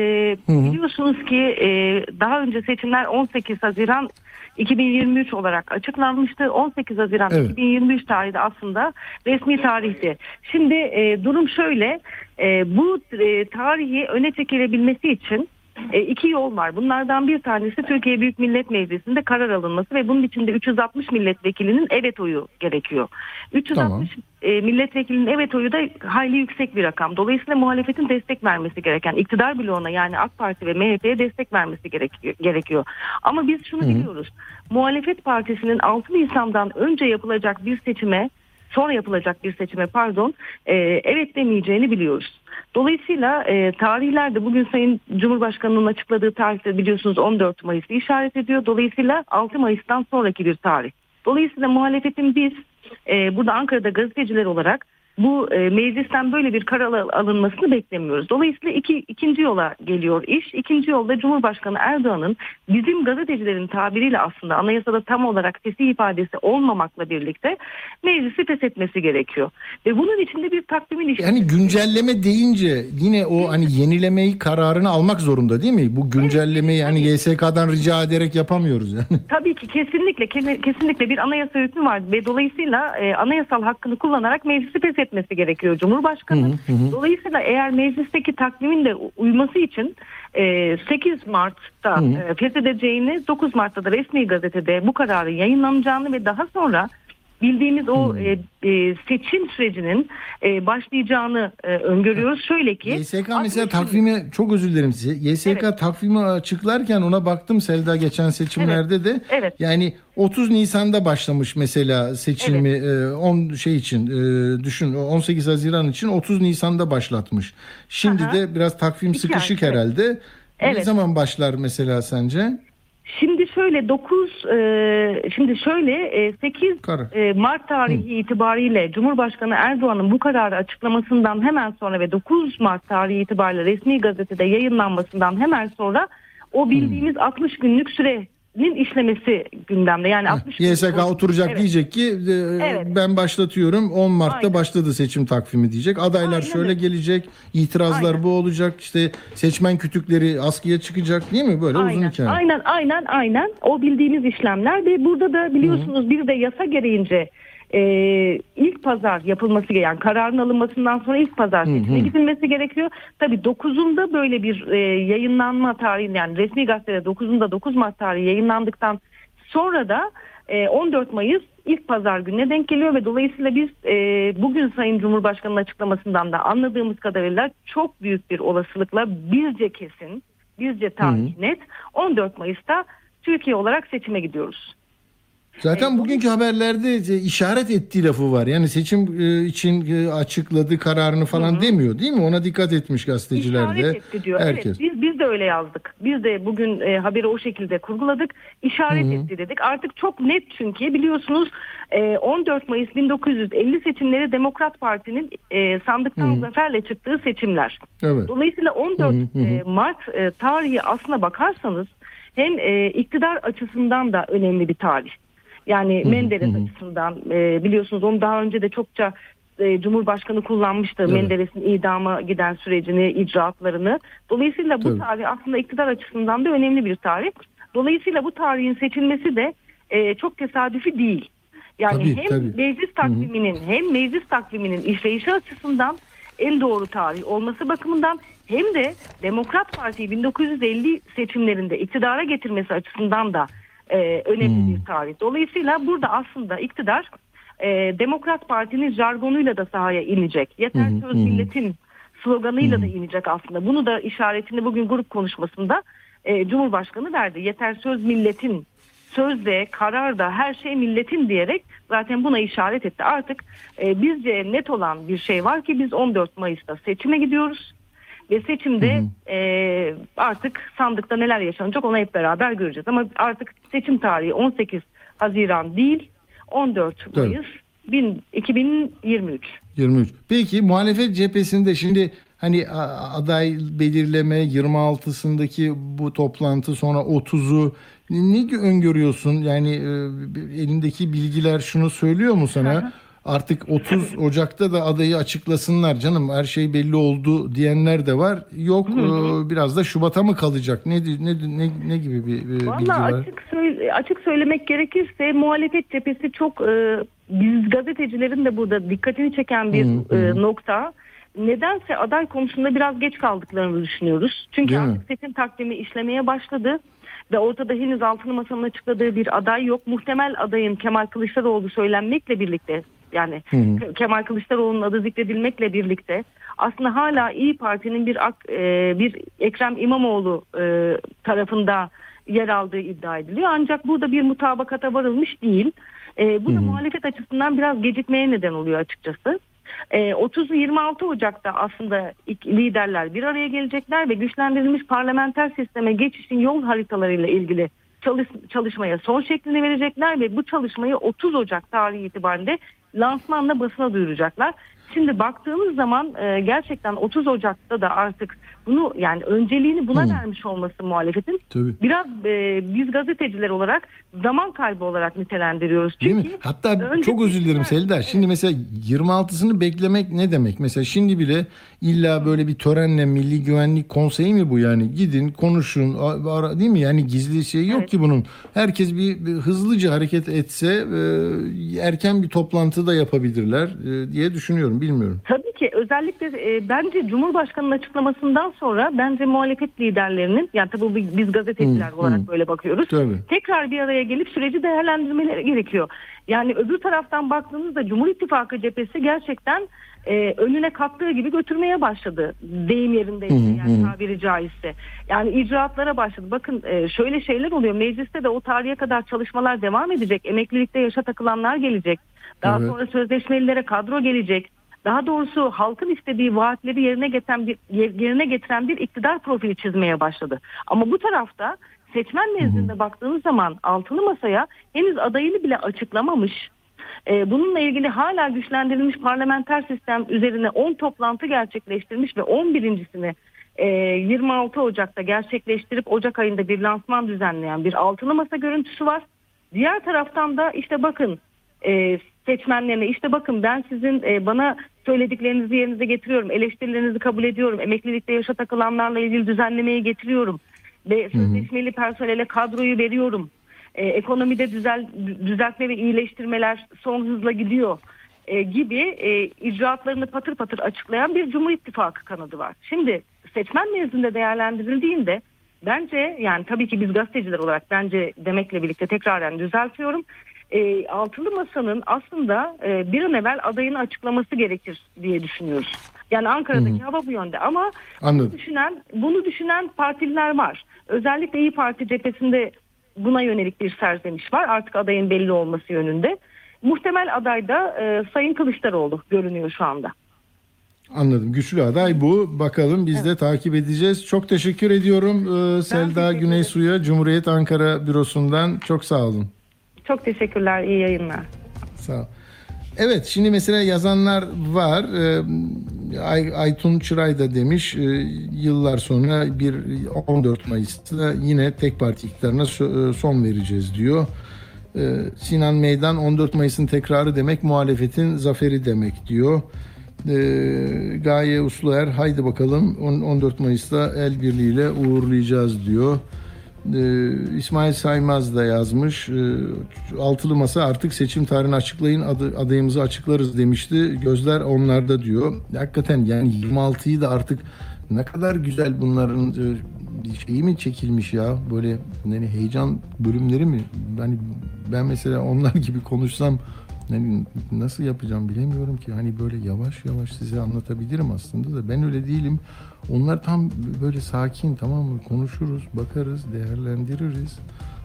biliyorsunuz ki e, daha önce seçimler 18 Haziran 2023 olarak açıklanmıştı. 18 Haziran Evet. 2023 tarihi de aslında resmi tarihti. Şimdi e, durum şöyle. e, bu e, tarihi öne çekilebilmesi için e, iki yol var. Bunlardan bir tanesi Türkiye Büyük Millet Meclisi'nde karar alınması ve bunun içinde 360 milletvekilinin evet oyu gerekiyor. 360 e, milletvekilinin evet oyu da hayli yüksek bir rakam. Dolayısıyla muhalefetin destek vermesi gereken iktidar bloğuna yani AK Parti ve MHP'ye destek vermesi gerekiyor. gerekiyor. Ama biz şunu biliyoruz. Muhalefet partisinin 6 Nisan'dan önce yapılacak bir seçime sonra yapılacak bir seçime pardon e, evet demeyeceğini biliyoruz. Dolayısıyla e, tarihlerde bugün Sayın Cumhurbaşkanı'nın açıkladığı tarihte biliyorsunuz 14 Mayıs'ı işaret ediyor. Dolayısıyla 6 Mayıs'tan sonraki bir tarih. Dolayısıyla muhalefetin biz e, burada Ankara'da gazeteciler olarak bu e, meclisten böyle bir karar al- alınmasını beklemiyoruz. Dolayısıyla iki, ikinci yola geliyor iş. İkinci yolda Cumhurbaşkanı Erdoğan'ın bizim gazetecilerin tabiriyle aslında anayasada tam olarak sesi ifadesi olmamakla birlikte meclisi feshetmesi gerekiyor. Ve bunun içinde bir takvimin işi. Yani güncelleme deyince yine o hani yenilemeyi kararını almak zorunda değil mi? Bu güncellemeyi hani YSK'dan rica ederek yapamıyoruz yani. [laughs] Tabii ki kesinlikle ke- kesinlikle bir anayasa hükmü var ve dolayısıyla e, anayasal hakkını kullanarak meclisi feshetmesi gerekiyor Cumhurbaşkanı. Dolayısıyla eğer meclisteki takvimin de uyması için e, 8 Mart'ta e, feshedeceğini 9 Mart'ta da resmi gazetede bu kararın yayınlanacağını ve daha sonra bildiğimiz o e, e, seçim sürecinin e, başlayacağını e, öngörüyoruz. Şöyle ki YSK mesela 60 takvimi çok özür dilerim size. YSK Evet. takvimi açıklarken ona baktım Selda geçen seçimlerde de. Evet. Yani 30 Nisan'da başlamış mesela seçimi e, 10 şey için e, düşün 18 Haziran için 30 Nisan'da başlatmış. Şimdi Aha. de biraz takvim İki sıkışık ay, evet. herhalde. Ne Evet. zaman başlar mesela sence? Şimdi şöyle 9 e, şimdi şöyle e, 8 Karar. e, Mart tarihi itibariyle Cumhurbaşkanı Erdoğan'ın bu kararı açıklamasından hemen sonra ve 9 Mart tarihi itibariyle resmi gazetede yayınlanmasından hemen sonra o bildiğimiz 60 günlük sürenin işlemesi gündemde. Yani 60 gün- YSK oturacak Evet. diyecek ki e, Evet. ben başlatıyorum 10 Mart'ta Aynen. başladı seçim takvimi diyecek. Adaylar Aynen şöyle öyle. gelecek, itirazlar Aynen. bu olacak, işte seçmen kütükleri askıya çıkacak değil mi? Böyle uzun Aynen, hikaye. aynen, aynen, aynen. O bildiğimiz işlemler ve burada da biliyorsunuz bir de yasa gereğince e, ilk pazar yapılması gereken kararın alınmasından sonra ilk pazar seçime gidilmesi gerekiyor. Tabii 9'unda böyle bir e, yayınlanma tarihi yani resmi gazetede 9'unda 9 Mart tarihi yayınlandıktan sonra da e, 14 Mayıs ilk pazar gününe denk geliyor ve dolayısıyla biz e, bugün Sayın Cumhurbaşkanı'nın açıklamasından da anladığımız kadarıyla çok büyük bir olasılıkla bizce kesin bizce tarih net 14 Mayıs'ta Türkiye olarak seçime gidiyoruz. Zaten bugünkü haberlerde işaret ettiği lafı var. Yani seçim e, için e, açıkladı kararını falan demiyor değil mi? Ona dikkat etmiş gazeteciler de. İşaret etti diyor. Herkes. Evet, biz biz de öyle yazdık. Biz de bugün e, haberi o şekilde kurguladık. İşaret etti dedik. Artık çok net çünkü biliyorsunuz e, 14 Mayıs 1950 seçimleri Demokrat Parti'nin e, sandıktan zaferle çıktığı seçimler. Evet. Dolayısıyla 14 e, Mart e, tarihi aslına bakarsanız hem e, iktidar açısından da önemli bir tarih. Yani Menderes açısından e, biliyorsunuz onu daha önce de çokça e, Cumhurbaşkanı kullanmıştı Evet. Menderes'in idama giden sürecini, icraatlarını. Dolayısıyla bu Tabii. tarih aslında iktidar açısından da önemli bir tarih. Dolayısıyla bu tarihin seçilmesi de e, çok tesadüfi değil. Yani Tabii, hem tabii. meclis takviminin hem meclis takviminin işleyişi açısından en doğru tarih olması bakımından hem de Demokrat Parti'yi 1950 seçimlerinde iktidara getirmesi açısından da e, önemli bir tarih. Dolayısıyla burada aslında iktidar e, Demokrat Parti'nin jargonuyla da sahaya inecek. Yeter söz milletin sloganıyla da inecek aslında. Bunu da işaretini bugün grup konuşmasında e, Cumhurbaşkanı verdi. Yeter söz milletin sözde, kararda her şey milletin diyerek zaten buna işaret etti. Artık e, bizce net olan bir şey var ki biz 14 Mayıs'ta seçime gidiyoruz. Ve seçimde e, artık sandıkta neler yaşanacak onu hep beraber göreceğiz. Ama artık seçim tarihi 18 Haziran değil 14 Tabii. Mayıs 1000 2023. 23. Peki muhalefet cephesinde şimdi hani aday belirleme 26'sındaki bu toplantı sonra 30'u ne öngörüyorsun? Yani elindeki bilgiler şunu söylüyor mu sana? Artık 30 Ocak'ta da adayı açıklasınlar canım her şey belli oldu diyenler de var. Yok e, biraz da Şubat'a mı kalacak? Ne ne ne, ne gibi bir e, bilgi Valla var? açık, söyle- açık söylemek gerekirse muhalefet cephesi çok e, biz gazetecilerin de burada dikkatini çeken bir e, nokta. Nedense aday konusunda biraz geç kaldıklarını düşünüyoruz. Çünkü Değil mi? artık seçim takvimi işlemeye başladı ve ortada henüz altılı masanın açıkladığı bir aday yok. Muhtemel adayın Kemal Kılıçdaroğlu söylenmekle birlikte yani Ke- Kemal Kılıçdaroğlu'nun adı zikredilmekle birlikte aslında hala İyi Parti'nin bir ak- e, bir Ekrem İmamoğlu e, tarafında yer aldığı iddia ediliyor. Ancak burada bir mutabakata varılmış değil. E, bu da muhalefet açısından biraz gecikmeye neden oluyor açıkçası. E, 30-26 Ocak'ta aslında liderler bir araya gelecekler ve güçlendirilmiş parlamenter sisteme geçişin yol haritalarıyla ilgili çalış, çalışmaya son şeklini verecekler ve bu çalışmayı 30 Ocak tarihi itibariyle lansmanla basına duyuracaklar. Şimdi baktığımız zaman e, gerçekten 30 Ocak'ta da artık bunu yani önceliğini buna vermiş olması muhalefetin Tabii. biraz e, biz gazeteciler olarak zaman kaybı olarak nitelendiriyoruz. Değil Çünkü mi? Hatta çok özür dilerim Selda. Şimdi mesela 26'sını beklemek ne demek? Mesela şimdi bile illa böyle bir törenle Milli Güvenlik Konseyi mi bu yani? Gidin konuşun ara- değil mi? Yani gizli şey yok Evet. ki bunun. Herkes bir, bir hızlıca hareket etse e, erken bir toplantı da yapabilirler e, diye düşünüyorum. Bilmiyorum. Tabii ki özellikle e, bence Cumhurbaşkanı'nın açıklamasından sonra bence muhalefet liderlerinin yani tabii biz gazeteciler Hı, olarak hı. böyle bakıyoruz. Tabii. Tekrar bir araya gelip süreci değerlendirmeleri gerekiyor. Yani öbür taraftan baktığınızda Cumhur İttifakı cephesi gerçekten e, önüne kattığı gibi götürmeye başladı. Deyim yerindeyse yani tabiri caizse. Yani icraatlara başladı. Bakın e, şöyle şeyler oluyor. Mecliste de o tarihe kadar çalışmalar devam edecek. Emeklilikte yaşa takılanlar gelecek. Daha Evet. sonra sözleşmelilere kadro gelecek. Daha doğrusu halkın istediği vaatleri yerine getiren bir yerine getiren bir iktidar profili çizmeye başladı. Ama bu tarafta seçmen nezdinde baktığınız zaman altılı masaya henüz adayını bile açıklamamış. Ee, bununla ilgili hala güçlendirilmiş parlamenter sistem üzerine 10 toplantı gerçekleştirmiş ve 11.sini e, 26 Ocak'ta gerçekleştirip Ocak ayında bir lansman düzenleyen bir altılı masa görüntüsü var. Diğer taraftan da işte bakın e, seçmenlerine işte bakın ben sizin e, bana söylediklerinizi yerinize getiriyorum. Eleştirilerinizi kabul ediyorum. Emeklilikte yaşa takılanlarla ilgili düzenlemeyi getiriyorum. Ve sözleşmeli personele kadroyu veriyorum. E, ekonomide düzel, düzeltme ve iyileştirmeler son hızla gidiyor e, gibi e, icraatlarını patır patır açıklayan bir Cumhur İttifakı kanadı var. Şimdi seçmen nezdinde değerlendirildiğinde bence yani tabii ki biz gazeteciler olarak bence demekle birlikte tekraren düzeltiyorum. E, altılı masanın aslında e, bir an evvel adayını açıklaması gerekir diye düşünüyoruz. Yani Ankara'daki hava bu yönde ama Anladım. bunu düşünen bunu düşünen partililer var. Özellikle İyi Parti cephesinde buna yönelik bir serzeniş var. Artık adayın belli olması yönünde. Muhtemel aday da e, Sayın Kılıçdaroğlu görünüyor şu anda. Anladım. Güçlü aday bu. Bakalım biz de takip edeceğiz. Çok teşekkür ediyorum e, Selda Güneysu'ya Cumhuriyet Ankara Bürosu'ndan. Çok sağ olun. Çok teşekkürler. iyi yayınlar. Sağ ol. Evet şimdi mesela yazanlar var. Ee, Ay, Aytun Çıray da demiş e, yıllar sonra bir 14 Mayıs'ta yine tek parti iktidarına e, son vereceğiz diyor. Ee, Sinan Meydan 14 Mayıs'ın tekrarı demek muhalefetin zaferi demek diyor. Ee, Gaye Usluer haydi bakalım on- 14 Mayıs'ta el birliğiyle uğurlayacağız diyor. Ee, İsmail Saymaz da yazmış. Ee, altılı masa artık seçim tarihini açıklayın adayımızı açıklarız demişti. Gözler onlarda diyor. Hakikaten yani 26'yı da artık ne kadar güzel bunların e, şeyi mi çekilmiş ya böyle yani heyecan bölümleri mi? Yani ben mesela onlar [laughs] gibi konuşsam yani nasıl yapacağım bilemiyorum ki. Hani böyle yavaş yavaş size anlatabilirim aslında da ben öyle değilim. Onlar tam böyle sakin tamam mı? Konuşuruz, bakarız, değerlendiririz.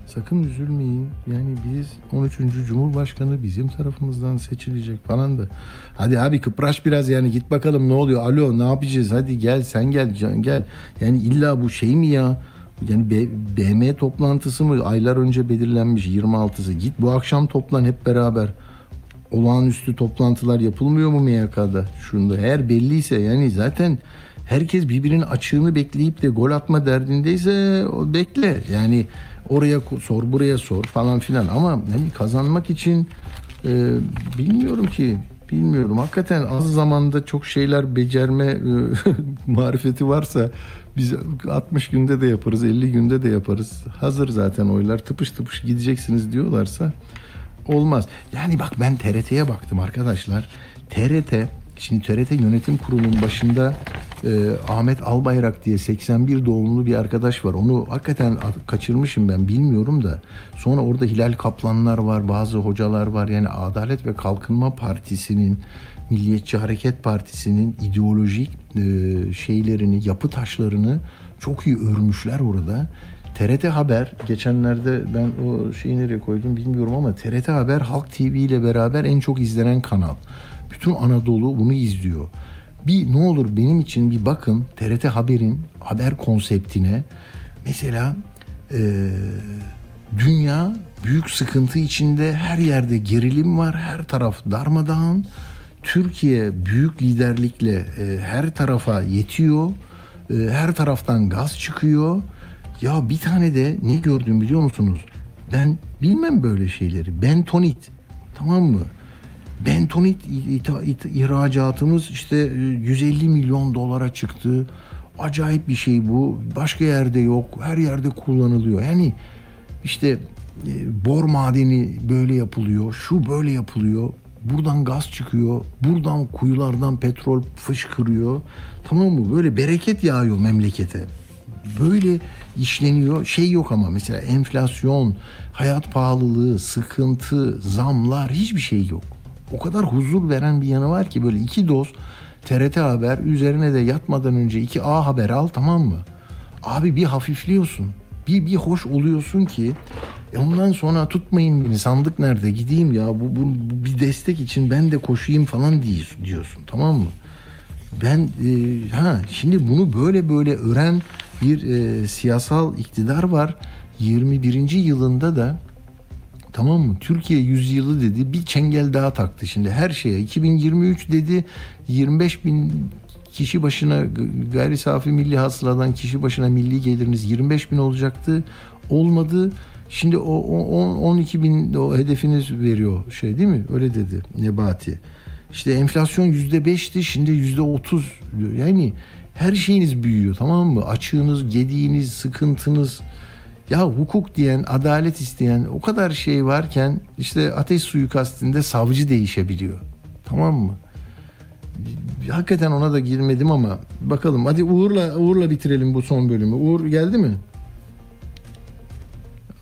Sakın üzülmeyin. Yani biz 13. Cumhurbaşkanı bizim tarafımızdan seçilecek falan da. Hadi abi kıpraş biraz yani git bakalım ne oluyor. Alo ne yapacağız? Hadi gel sen gel can gel. Yani illa bu şey mi ya? Yani BM toplantısı mı aylar önce belirlenmiş 26'sı. Git bu akşam toplan hep beraber olağanüstü toplantılar yapılmıyor mu MYK'da? Şunda eğer belliyse yani zaten herkes birbirinin açığını bekleyip de gol atma derdindeyse o bekle. Yani oraya sor buraya sor falan filan ama hani kazanmak için e, bilmiyorum ki bilmiyorum. Hakikaten az zamanda çok şeyler becerme e, [laughs] marifeti varsa biz 60 günde de yaparız, 50 günde de yaparız. Hazır zaten oylar tıpış tıpış gideceksiniz diyorlarsa olmaz. Yani bak ben TRT'ye baktım arkadaşlar. TRT şimdi TRT yönetim kurulunun başında e, Ahmet Albayrak diye 81 doğumlu bir arkadaş var. Onu hakikaten kaçırmışım ben bilmiyorum da. Sonra orada Hilal Kaplanlar var, bazı hocalar var. Yani Adalet ve Kalkınma Partisi'nin Milliyetçi Hareket Partisi'nin ideolojik e, şeylerini, yapı taşlarını çok iyi örmüşler orada. TRT Haber geçenlerde ben o şeyi nereye koydum bilmiyorum ama TRT Haber Halk TV ile beraber en çok izlenen kanal. Bütün Anadolu bunu izliyor. Bir ne olur benim için bir bakın TRT Haber'in haber konseptine. Mesela e, dünya büyük sıkıntı içinde her yerde gerilim var her taraf darmadağın. Türkiye büyük liderlikle e, her tarafa yetiyor. E, her taraftan gaz çıkıyor. Ya bir tane de ne gördüm biliyor musunuz? Ben bilmem böyle şeyleri. Bentonit. Tamam mı? Bentonit ihracatımız işte e, 150 milyon dolara çıktı. Acayip bir şey bu. Başka yerde yok. Her yerde kullanılıyor. Yani işte e, bor madeni böyle yapılıyor. Şu böyle yapılıyor. Buradan gaz çıkıyor. Buradan kuyulardan petrol fışkırıyor. Tamam mı? Böyle bereket yağıyor memlekete. Böyle işleniyor. Şey yok ama mesela enflasyon, hayat pahalılığı, sıkıntı, zamlar hiçbir şey yok. O kadar huzur veren bir yanı var ki böyle iki doz TRT Haber üzerine de yatmadan önce iki A Haber al tamam mı? Abi bir hafifliyorsun. Bir, bir hoş oluyorsun ki e ondan sonra tutmayın beni sandık nerede gideyim ya bu, bu, bu bir destek için ben de koşayım falan diyorsun, tamam mı? Ben e, ha şimdi bunu böyle böyle öğren bir e, siyasal iktidar var. 21. yılında da tamam mı? Türkiye yüzyılı dedi. Bir çengel daha taktı şimdi her şeye. 2023 dedi 25 bin kişi başına gayri safi milli hasıladan kişi başına milli geliriniz 25 bin olacaktı. Olmadı. Şimdi o, o on- 12 bin o hedefiniz veriyor şey değil mi? Öyle dedi Nebati. İşte enflasyon yüzde beşti şimdi yüzde otuz. Yani her şeyiniz büyüyor tamam mı? Açığınız, gediğiniz, sıkıntınız. Ya hukuk diyen, adalet isteyen o kadar şey varken işte ateş suikastinde savcı değişebiliyor. Tamam mı? Hakikaten ona da girmedim ama bakalım. Hadi Uğur'la Uğur'la bitirelim bu son bölümü. Uğur geldi mi?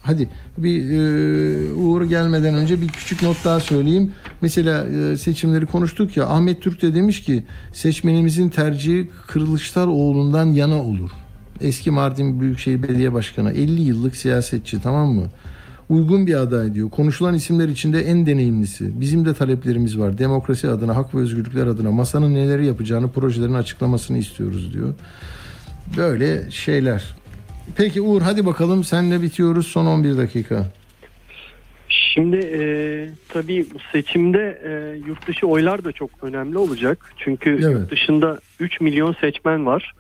Hadi bir e, Uğur gelmeden önce bir küçük not daha söyleyeyim. Mesela e, seçimleri konuştuk ya Ahmet Türk de demiş ki seçmenimizin tercihi Kılıçdaroğlu'ndan yana olur. Eski Mardin Büyükşehir Belediye Başkanı 50 yıllık siyasetçi tamam mı? Uygun bir aday diyor. Konuşulan isimler içinde en deneyimlisi. Bizim de taleplerimiz var. Demokrasi adına, hak ve özgürlükler adına masanın neleri yapacağını, projelerin açıklamasını istiyoruz diyor. Böyle şeyler. Peki Uğur hadi bakalım senle bitiyoruz son 11 dakika. Şimdi e, tabii bu seçimde e, yurt dışı oylar da çok önemli olacak. Çünkü Evet. yurt dışında 3 milyon seçmen var.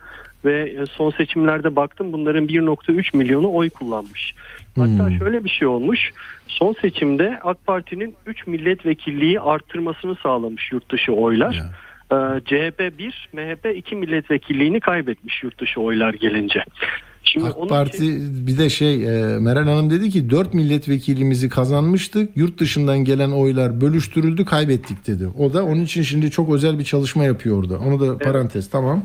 Ve e, son seçimlerde baktım bunların 1.3 milyonu oy kullanmış. Hatta Hmm. şöyle bir şey olmuş. Son seçimde AK Parti'nin 3 milletvekilliği arttırmasını sağlamış yurt dışı oylar. Ee, CHP 1, MHP 2 milletvekilliğini kaybetmiş yurt dışı oylar gelince. Şimdi AK Parti için- bir de şey e, Meral Hanım dedi ki 4 milletvekilimizi kazanmıştık. Yurt dışından gelen oylar bölüştürüldü kaybettik dedi. O da onun için şimdi çok özel bir çalışma yapıyor orada. Onu da parantez tamam.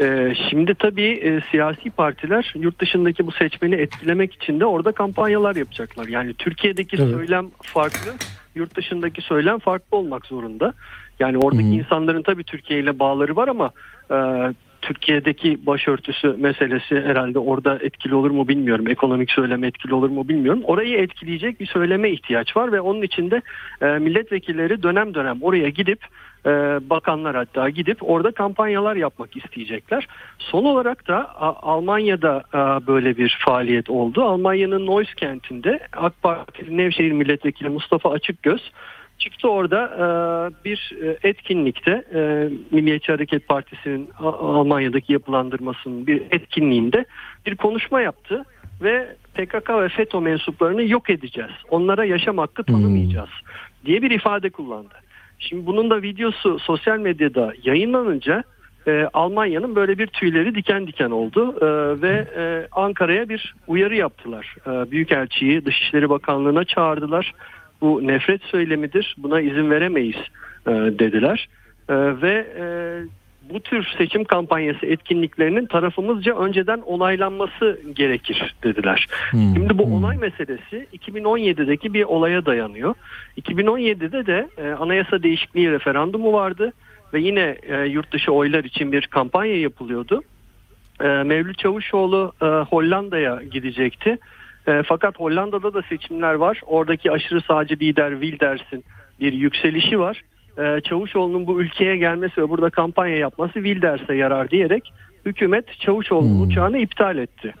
Ee, şimdi tabii e, siyasi partiler yurt dışındaki bu seçmeni etkilemek için de orada kampanyalar yapacaklar. Yani Türkiye'deki Evet. söylem farklı, yurt dışındaki söylem farklı olmak zorunda. Yani oradaki Hı hı. insanların tabii Türkiye ile bağları var ama e, Türkiye'deki başörtüsü meselesi herhalde orada etkili olur mu bilmiyorum. Ekonomik söyleme etkili olur mu bilmiyorum. Orayı etkileyecek bir söyleme ihtiyaç var ve onun için de e, milletvekilleri dönem dönem oraya gidip e, bakanlar hatta gidip orada kampanyalar yapmak isteyecekler. Son olarak da Almanya'da e, böyle bir faaliyet oldu. Almanya'nın Neuss kentinde AK Parti Nevşehir Milletvekili Mustafa Açıkgöz çıktı orada e, bir e, etkinlikte e, Milliyetçi Hareket Partisi'nin Almanya'daki yapılandırmasının bir etkinliğinde bir konuşma yaptı ve PKK ve FETÖ mensuplarını yok edeceğiz. Onlara yaşam hakkı tanımayacağız diye bir ifade kullandı. Şimdi bunun da videosu sosyal medyada yayınlanınca e, Almanya'nın böyle bir tüyleri diken diken oldu E, ve e, Ankara'ya bir uyarı yaptılar. E, Büyükelçiyi Dışişleri Bakanlığı'na çağırdılar. Bu nefret söylemidir, buna izin veremeyiz e, dediler. E, ve e, bu tür seçim kampanyası etkinliklerinin tarafımızca önceden onaylanması gerekir dediler. Hmm, Şimdi bu hmm. olay meselesi 2017'deki bir olaya dayanıyor. 2017'de de e, anayasa değişikliği referandumu vardı ve yine e, yurt dışı oylar için bir kampanya yapılıyordu. E, Mevlüt Çavuşoğlu e, Hollanda'ya gidecekti. E, fakat Hollanda'da da seçimler var. Oradaki aşırı sağcı lider Wilders'in bir yükselişi var. E, Çavuşoğlu'nun bu ülkeye gelmesi ve burada kampanya yapması Wilders'e yarar diyerek hükümet Çavuşoğlu'nun Hmm. uçağını iptal etti.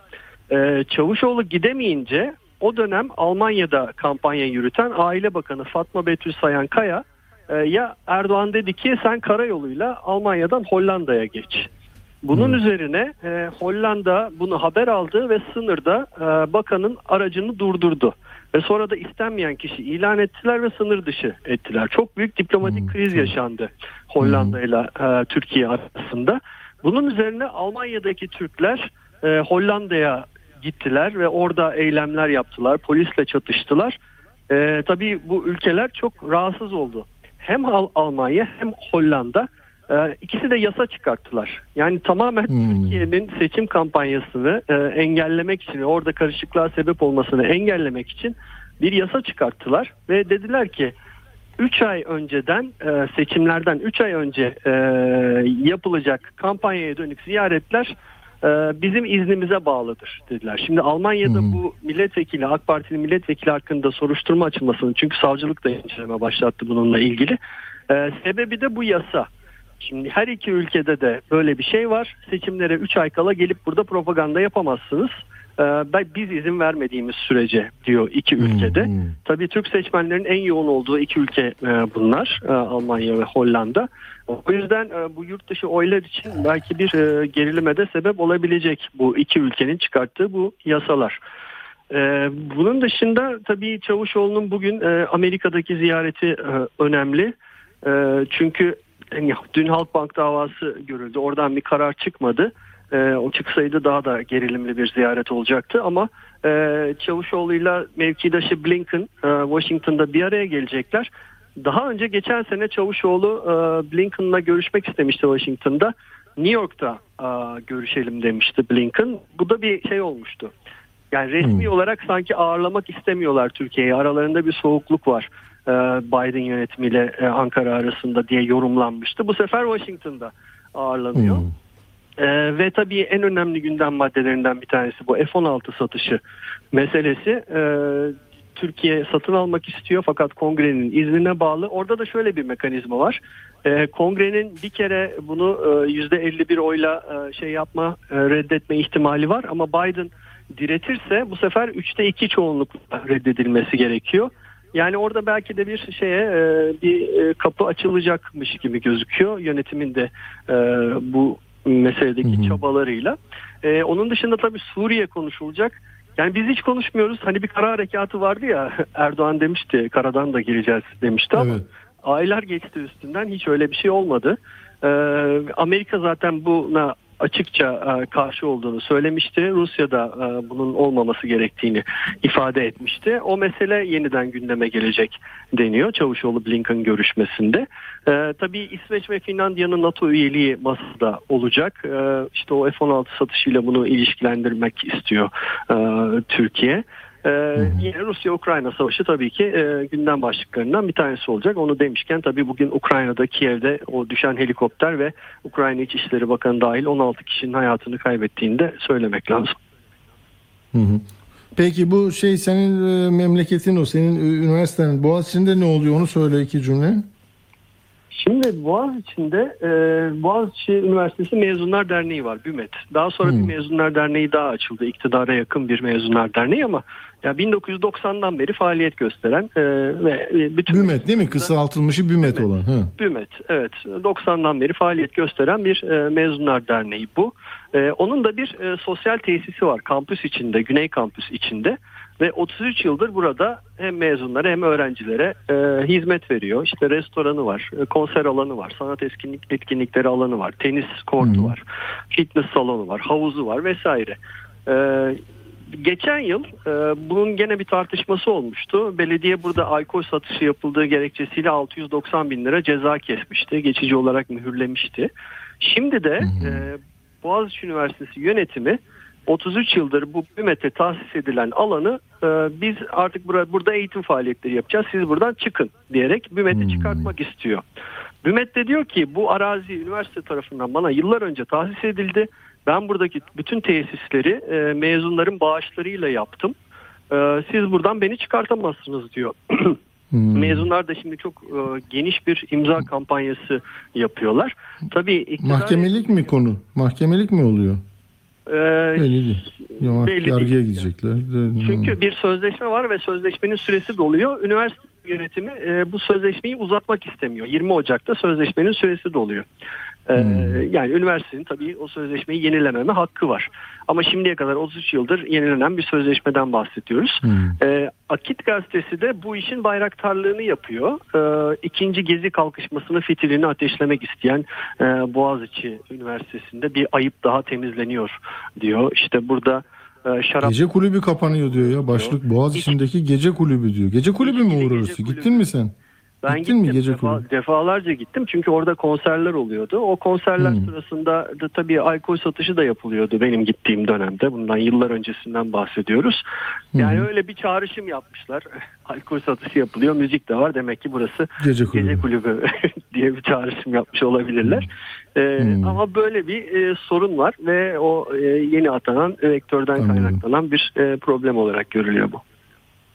Ee, Çavuşoğlu gidemeyince o dönem Almanya'da kampanya yürüten Aile Bakanı Fatma Betül Sayan Kaya e, ya Erdoğan dedi ki sen karayoluyla Almanya'dan Hollanda'ya geç. Bunun üzerine e, Hollanda bunu haber aldı ve sınırda e, bakanın aracını durdurdu. Ve sonra da istenmeyen kişi ilan ettiler ve sınır dışı ettiler. Çok büyük diplomatik kriz yaşandı Hollanda ile e, Türkiye arasında. Bunun üzerine Almanya'daki Türkler e, Hollanda'ya gittiler ve orada eylemler yaptılar. Polisle çatıştılar. E, tabii bu ülkeler çok rahatsız oldu. Hem Al- Almanya hem Hollanda e, ikisi de yasa çıkarttılar. Yani tamamen Hmm. Türkiye'nin seçim kampanyasını e, engellemek için, orada karışıklığa sebep olmasını engellemek için bir yasa çıkarttılar ve dediler ki 3 ay önceden e, seçimlerden 3 ay önce e, yapılacak kampanyaya dönük ziyaretler e, bizim iznimize bağlıdır dediler. Şimdi Almanya'da hı. bu milletvekili AK Parti'nin milletvekili hakkında soruşturma açılmasını çünkü savcılık da inceleme başlattı bununla ilgili. E, sebebi de bu yasa. Şimdi her iki ülkede de böyle bir şey var. Seçimlere 3 ay kala gelip burada propaganda yapamazsınız. E, ben biz izin vermediğimiz sürece diyor iki ülkede. Hmm, hmm. Tabii Türk seçmenlerin en yoğun olduğu iki ülke e, bunlar. E, Almanya ve Hollanda. O yüzden e, bu yurt dışı oylar için belki bir gerilime de sebep olabilecek bu iki ülkenin çıkarttığı bu yasalar. Bunun dışında tabii Çavuşoğlu'nun bugün e, Amerika'daki ziyareti e, önemli. E, çünkü yani dün Halkbank davası görüldü. Oradan bir karar çıkmadı. E, o çıksaydı daha da gerilimli bir ziyaret olacaktı ama e, Çavuşoğlu'yla mevkidaşı Blinken e, Washington'da bir araya gelecekler. Daha önce geçen sene Çavuşoğlu e, Blinken'la görüşmek istemişti Washington'da. New York'ta e, görüşelim demişti Blinken. Bu da bir şey olmuştu. Yani resmi olarak sanki ağırlamak istemiyorlar Türkiye'yi. Aralarında bir soğukluk var Biden yönetimiyle e, Ankara arasında diye yorumlanmıştı. Bu sefer Washington'da ağırlanıyor. Hmm. Ee, ve tabii en önemli gündem maddelerinden bir tanesi bu F-16 satışı meselesi. Ee, Türkiye satın almak istiyor fakat kongrenin iznine bağlı. Orada da şöyle bir mekanizma var. Ee, kongrenin bir kere bunu e, %51 oyla e, şey yapma e, reddetme ihtimali var ama Biden diretirse bu sefer 3'te 2 çoğunlukla reddedilmesi gerekiyor. Yani orada belki de bir şeye e, bir e, kapı açılacakmış gibi gözüküyor. Yönetimin de e, bu meseledeki çabalarıyla. E, onun dışında tabii Suriye konuşulacak. Yani biz hiç konuşmuyoruz. Hani bir kara harekatı vardı ya [laughs] Erdoğan demişti karadan da gireceğiz demişti ama Evet. aylar geçti üstünden hiç öyle bir şey olmadı. Amerika zaten buna açıkça e, karşı olduğunu söylemişti. Rusya da e, bunun olmaması gerektiğini ifade etmişti. O mesele yeniden gündeme gelecek deniyor Çavuşoğlu Blinken görüşmesinde. Ee, tabii İsveç ve Finlandiya'nın NATO üyeliği masada olacak. Ee, işte o F-16 satışıyla bunu ilişkilendirmek istiyor e, Türkiye. Ee, yine Rusya-Ukrayna savaşı tabii ki e, gündem başlıklarından bir tanesi olacak. Onu demişken tabii bugün Ukrayna'da Kiev'de o düşen helikopter ve Ukrayna İçişleri Bakanı dahil 16 kişinin hayatını kaybettiğini de söylemek lazım. Hı hı. Peki bu şey senin e, memleketin o senin e, üniversitenin Boğaziçi'nde ne oluyor onu söyle iki cümle. Şimdi Boğaziçi'nde e, Boğaziçi Üniversitesi Mezunlar Derneği var BÜMET. Daha sonra Hmm. bir Mezunlar Derneği daha açıldı. İktidara yakın bir Mezunlar Derneği ama ya 1990'dan beri faaliyet gösteren e, ve e, bütün Bümet değil mi? Kısaltılmışı Bümet olan. Hı. BÜMET evet 90'dan beri faaliyet gösteren bir e, mezunlar derneği bu. E, onun da bir e, sosyal tesisi var kampüs içinde Güney kampüs içinde ve 33 yıldır burada hem mezunlara hem öğrencilere e, hizmet veriyor. İşte restoranı var, e, konser alanı var, sanat etkinlik etkinlikleri alanı var, tenis kortu Hı. var, fitness salonu var, havuzu var vesaire. E, geçen yıl e, bunun gene bir tartışması olmuştu. Belediye burada alkol satışı yapıldığı gerekçesiyle 690 bin lira ceza kesmişti. Geçici olarak mühürlemişti. Şimdi de e, Boğaziçi Üniversitesi yönetimi 33 yıldır bu BÜMET'e tahsis edilen alanı e, biz artık burada, burada eğitim faaliyetleri yapacağız. Siz buradan çıkın diyerek BÜMET'i çıkartmak istiyor. BÜMET de diyor ki bu arazi üniversite tarafından bana yıllar önce tahsis edildi. Ben buradaki bütün tesisleri e, mezunların bağışlarıyla yaptım. E, siz buradan beni çıkartamazsınız diyor. [clears throat] Hmm. Mezunlar da şimdi çok e, geniş bir imza kampanyası yapıyorlar. Tabii iktidar- Mahkemelik mi konu? Mahkemelik mi oluyor? E, Belli değil. Belli yargıya değil. gidecekler. De- Çünkü bir sözleşme var ve sözleşmenin süresi doluyor. Üniversite yönetimi e, bu sözleşmeyi uzatmak istemiyor. 20 Ocak'ta sözleşmenin süresi doluyor. E, Yani üniversitenin tabii o sözleşmeyi yenilememe hakkı var. Ama şimdiye kadar 33 yıldır yenilenen bir sözleşmeden bahsediyoruz. Hmm. E, Akit gazetesi de bu işin bayraktarlığını yapıyor. E, ikinci gezi kalkışmasını fitilini ateşlemek isteyen e, Boğaziçi Üniversitesi'nde bir ayıp daha temizleniyor diyor. İşte burada e, şarap Gece kulübü kapanıyor diyor ya. Başlık Boğaz içindeki gece kulübü diyor. Gece kulübü mü kulübü. Gittin mi sen? Ben Gittin mi gittim gece defa- kulübü? defalarca gittim çünkü orada konserler oluyordu. O konserler Hmm. sırasında da tabii alkol satışı da yapılıyordu benim gittiğim dönemde. Bundan yıllar öncesinden bahsediyoruz. Yani hı. öyle bir çağrışım yapmışlar. [laughs] alkol satışı yapılıyor, müzik de var. Demek ki burası Gece kulübü. gece kulübü [laughs] diye bir çağrışım yapmış olabilirler. Ee, Hmm. Ama böyle bir e, sorun var ve o e, yeni atanan rektörden kaynaklanan bir e, problem olarak görülüyor bu.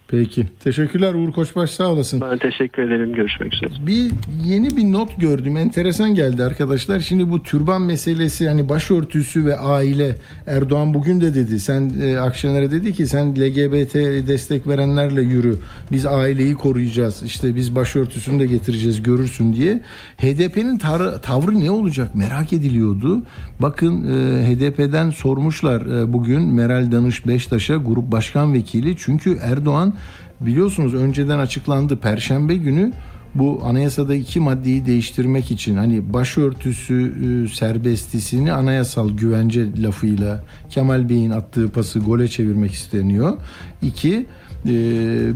Peki. Teşekkürler Uğur Koçbaş sağ olasın. Ben teşekkür ederim. Görüşmek üzere. Bir yeni bir not gördüm. Enteresan geldi arkadaşlar. Şimdi bu türban meselesi hani başörtüsü ve aile Erdoğan bugün de dedi. Sen e, Akşener'e dedi ki sen LGBT destek verenlerle yürü. Biz aileyi koruyacağız. İşte biz başörtüsünü de getireceğiz görürsün diye. HDP'nin tavrı ne olacak merak ediliyordu. Bakın e, HDP'den sormuşlar e, bugün Meral Danış Beştaş'a grup başkan vekili. Çünkü Erdoğan biliyorsunuz önceden açıklandı. Perşembe günü bu anayasada iki maddeyi değiştirmek için hani başörtüsü e, serbestisini anayasal güvence lafıyla Kemal Bey'in attığı pası gole çevirmek isteniyor. İki, e,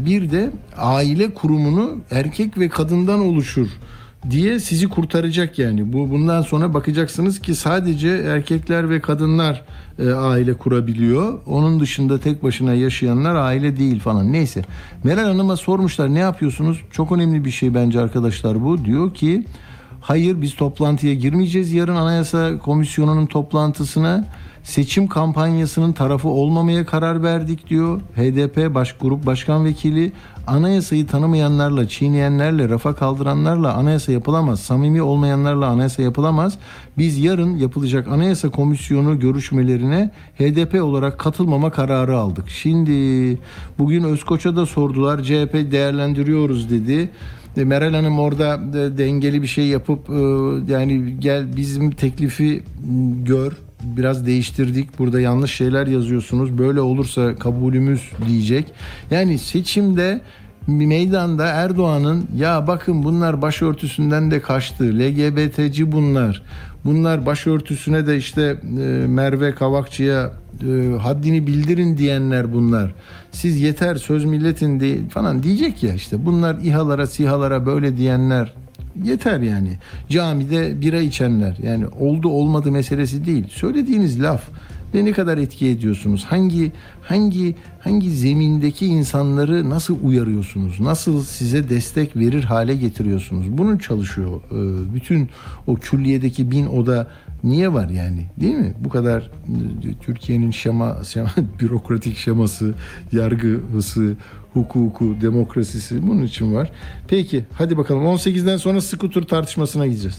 bir de aile kurumunu erkek ve kadından oluşur diye sizi kurtaracak yani. Bu bundan sonra bakacaksınız ki sadece erkekler ve kadınlar e, aile kurabiliyor. Onun dışında tek başına yaşayanlar aile değil falan. Neyse. Meral Hanım'a sormuşlar ne yapıyorsunuz? Çok önemli bir şey bence arkadaşlar bu. Diyor ki hayır biz toplantıya girmeyeceğiz. Yarın Anayasa Komisyonu'nun toplantısına seçim kampanyasının tarafı olmamaya karar verdik diyor. HDP baş grup başkan vekili anayasayı tanımayanlarla, çiğneyenlerle, rafa kaldıranlarla anayasa yapılamaz. Samimi olmayanlarla anayasa yapılamaz. Biz yarın yapılacak anayasa komisyonu görüşmelerine HDP olarak katılmama kararı aldık. Şimdi bugün Özkoç'a da sordular. CHP değerlendiriyoruz dedi. E, Meral Hanım orada de- dengeli bir şey yapıp e, yani gel bizim teklifi gör biraz değiştirdik. Burada yanlış şeyler yazıyorsunuz. Böyle olursa kabulümüz diyecek. Yani seçimde meydanda Erdoğan'ın ya bakın bunlar başörtüsünden de kaçtı. LGBT'ci bunlar. Bunlar başörtüsüne de işte e, Merve Kavakçı'ya e, haddini bildirin diyenler bunlar. Siz yeter söz milletin değil falan diyecek ya işte. Bunlar İHA'lara SİHA'lara böyle diyenler yeter yani. Camide bira içenler yani oldu olmadı meselesi değil. Söylediğiniz laf ve ne kadar etki ediyorsunuz? Hangi hangi hangi zemindeki insanları nasıl uyarıyorsunuz? Nasıl size destek verir hale getiriyorsunuz? Bunun çalışıyor. Ee, Bütün o külliyedeki bin oda niye var yani? Değil mi? Bu kadar e, Türkiye'nin şema, şema [laughs] bürokratik şeması, yargı hısı, hukuku, demokrasisi bunun için var. Peki hadi bakalım 18'den sonra skuter tartışmasına gideceğiz.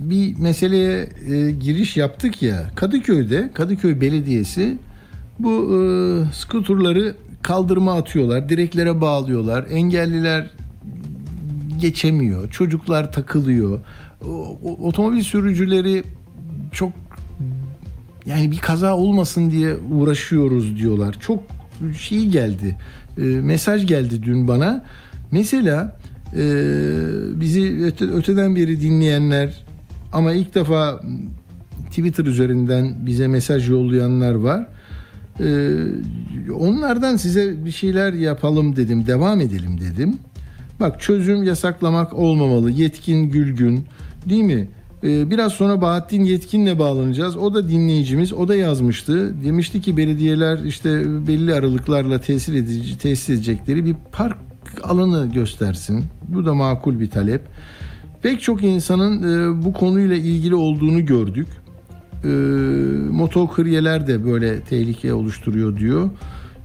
bir meseleye e, giriş yaptık ya Kadıköy'de Kadıköy Belediyesi bu e, skuturları kaldırıma atıyorlar direklere bağlıyorlar engelliler geçemiyor çocuklar takılıyor o, otomobil sürücüleri çok yani bir kaza olmasın diye uğraşıyoruz diyorlar. Çok şey geldi. e, mesaj geldi dün bana. Mesela e, bizi öte- öteden beri dinleyenler ama ilk defa Twitter üzerinden bize mesaj yollayanlar var. E, onlardan size bir şeyler yapalım dedim, devam edelim dedim. Bak çözüm yasaklamak olmamalı. Yetkin Gülgün değil mi? Ee, biraz sonra Bahattin Yetkin'le bağlanacağız. O da dinleyicimiz. O da yazmıştı. Demişti ki belediyeler işte belli aralıklarla tesis edici tesis edecekleri bir park alanı göstersin. Bu da makul bir talep. Pek çok insanın e, bu konuyla ilgili olduğunu gördük. E, motokuryeler de böyle tehlike oluşturuyor diyor.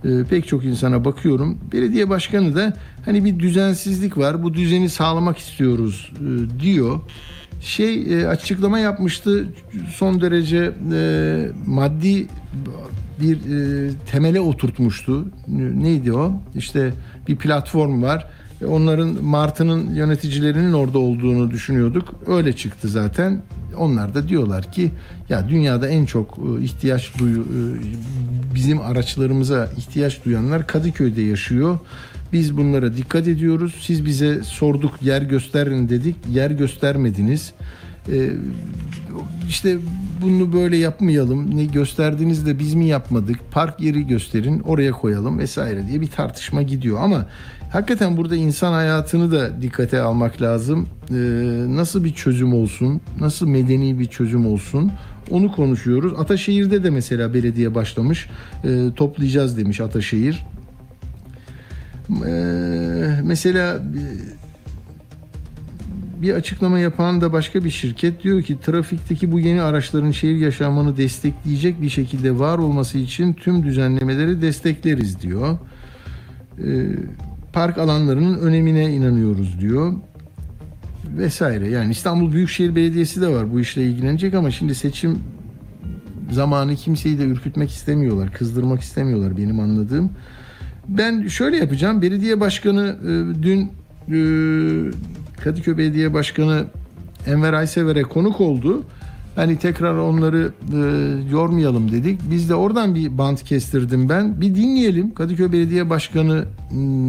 E, pek çok insana bakıyorum. Belediye başkanı da hani bir düzensizlik var. Bu düzeni sağlamak istiyoruz e, diyor. Şey e, açıklama yapmıştı. Son derece e, maddi bir e, temele oturtmuştu. Neydi o? İşte bir platform var. E, Onların Martı'nın yöneticilerinin orada olduğunu düşünüyorduk. Öyle çıktı zaten. Onlar da diyorlar ki ya dünyada en çok e, ihtiyaç duyu e, bizim araçlarımıza ihtiyaç duyanlar Kadıköy'de yaşıyor. Biz bunlara dikkat ediyoruz. Siz bize sorduk yer gösterin dedik. Yer göstermediniz. E, işte bunu böyle yapmayalım. Ne gösterdiniz de biz mi yapmadık? Park yeri gösterin, oraya koyalım vesaire diye bir tartışma gidiyor ama hakikaten burada insan hayatını da dikkate almak lazım. Ee, nasıl bir çözüm olsun? Nasıl medeni bir çözüm olsun? Onu konuşuyoruz. Ataşehir'de de mesela belediye başlamış. Ee, toplayacağız demiş Ataşehir. Ee, mesela bir açıklama yapan da başka bir şirket diyor ki trafikteki bu yeni araçların şehir yaşamını destekleyecek bir şekilde var olması için tüm düzenlemeleri destekleriz diyor. Ee, park alanlarının önemine inanıyoruz diyor. Vesaire. Yani İstanbul Büyükşehir Belediyesi de var bu işle ilgilenecek ama şimdi seçim zamanı kimseyi de ürkütmek istemiyorlar, kızdırmak istemiyorlar benim anladığım. Ben şöyle yapacağım. Belediye başkanı e, dün e, Kadıköy Belediye Başkanı Enver Aysever'e konuk oldu. Hani tekrar onları e, yormayalım dedik. Biz de oradan bir bant kestirdim ben. Bir dinleyelim. Kadıköy Belediye Başkanı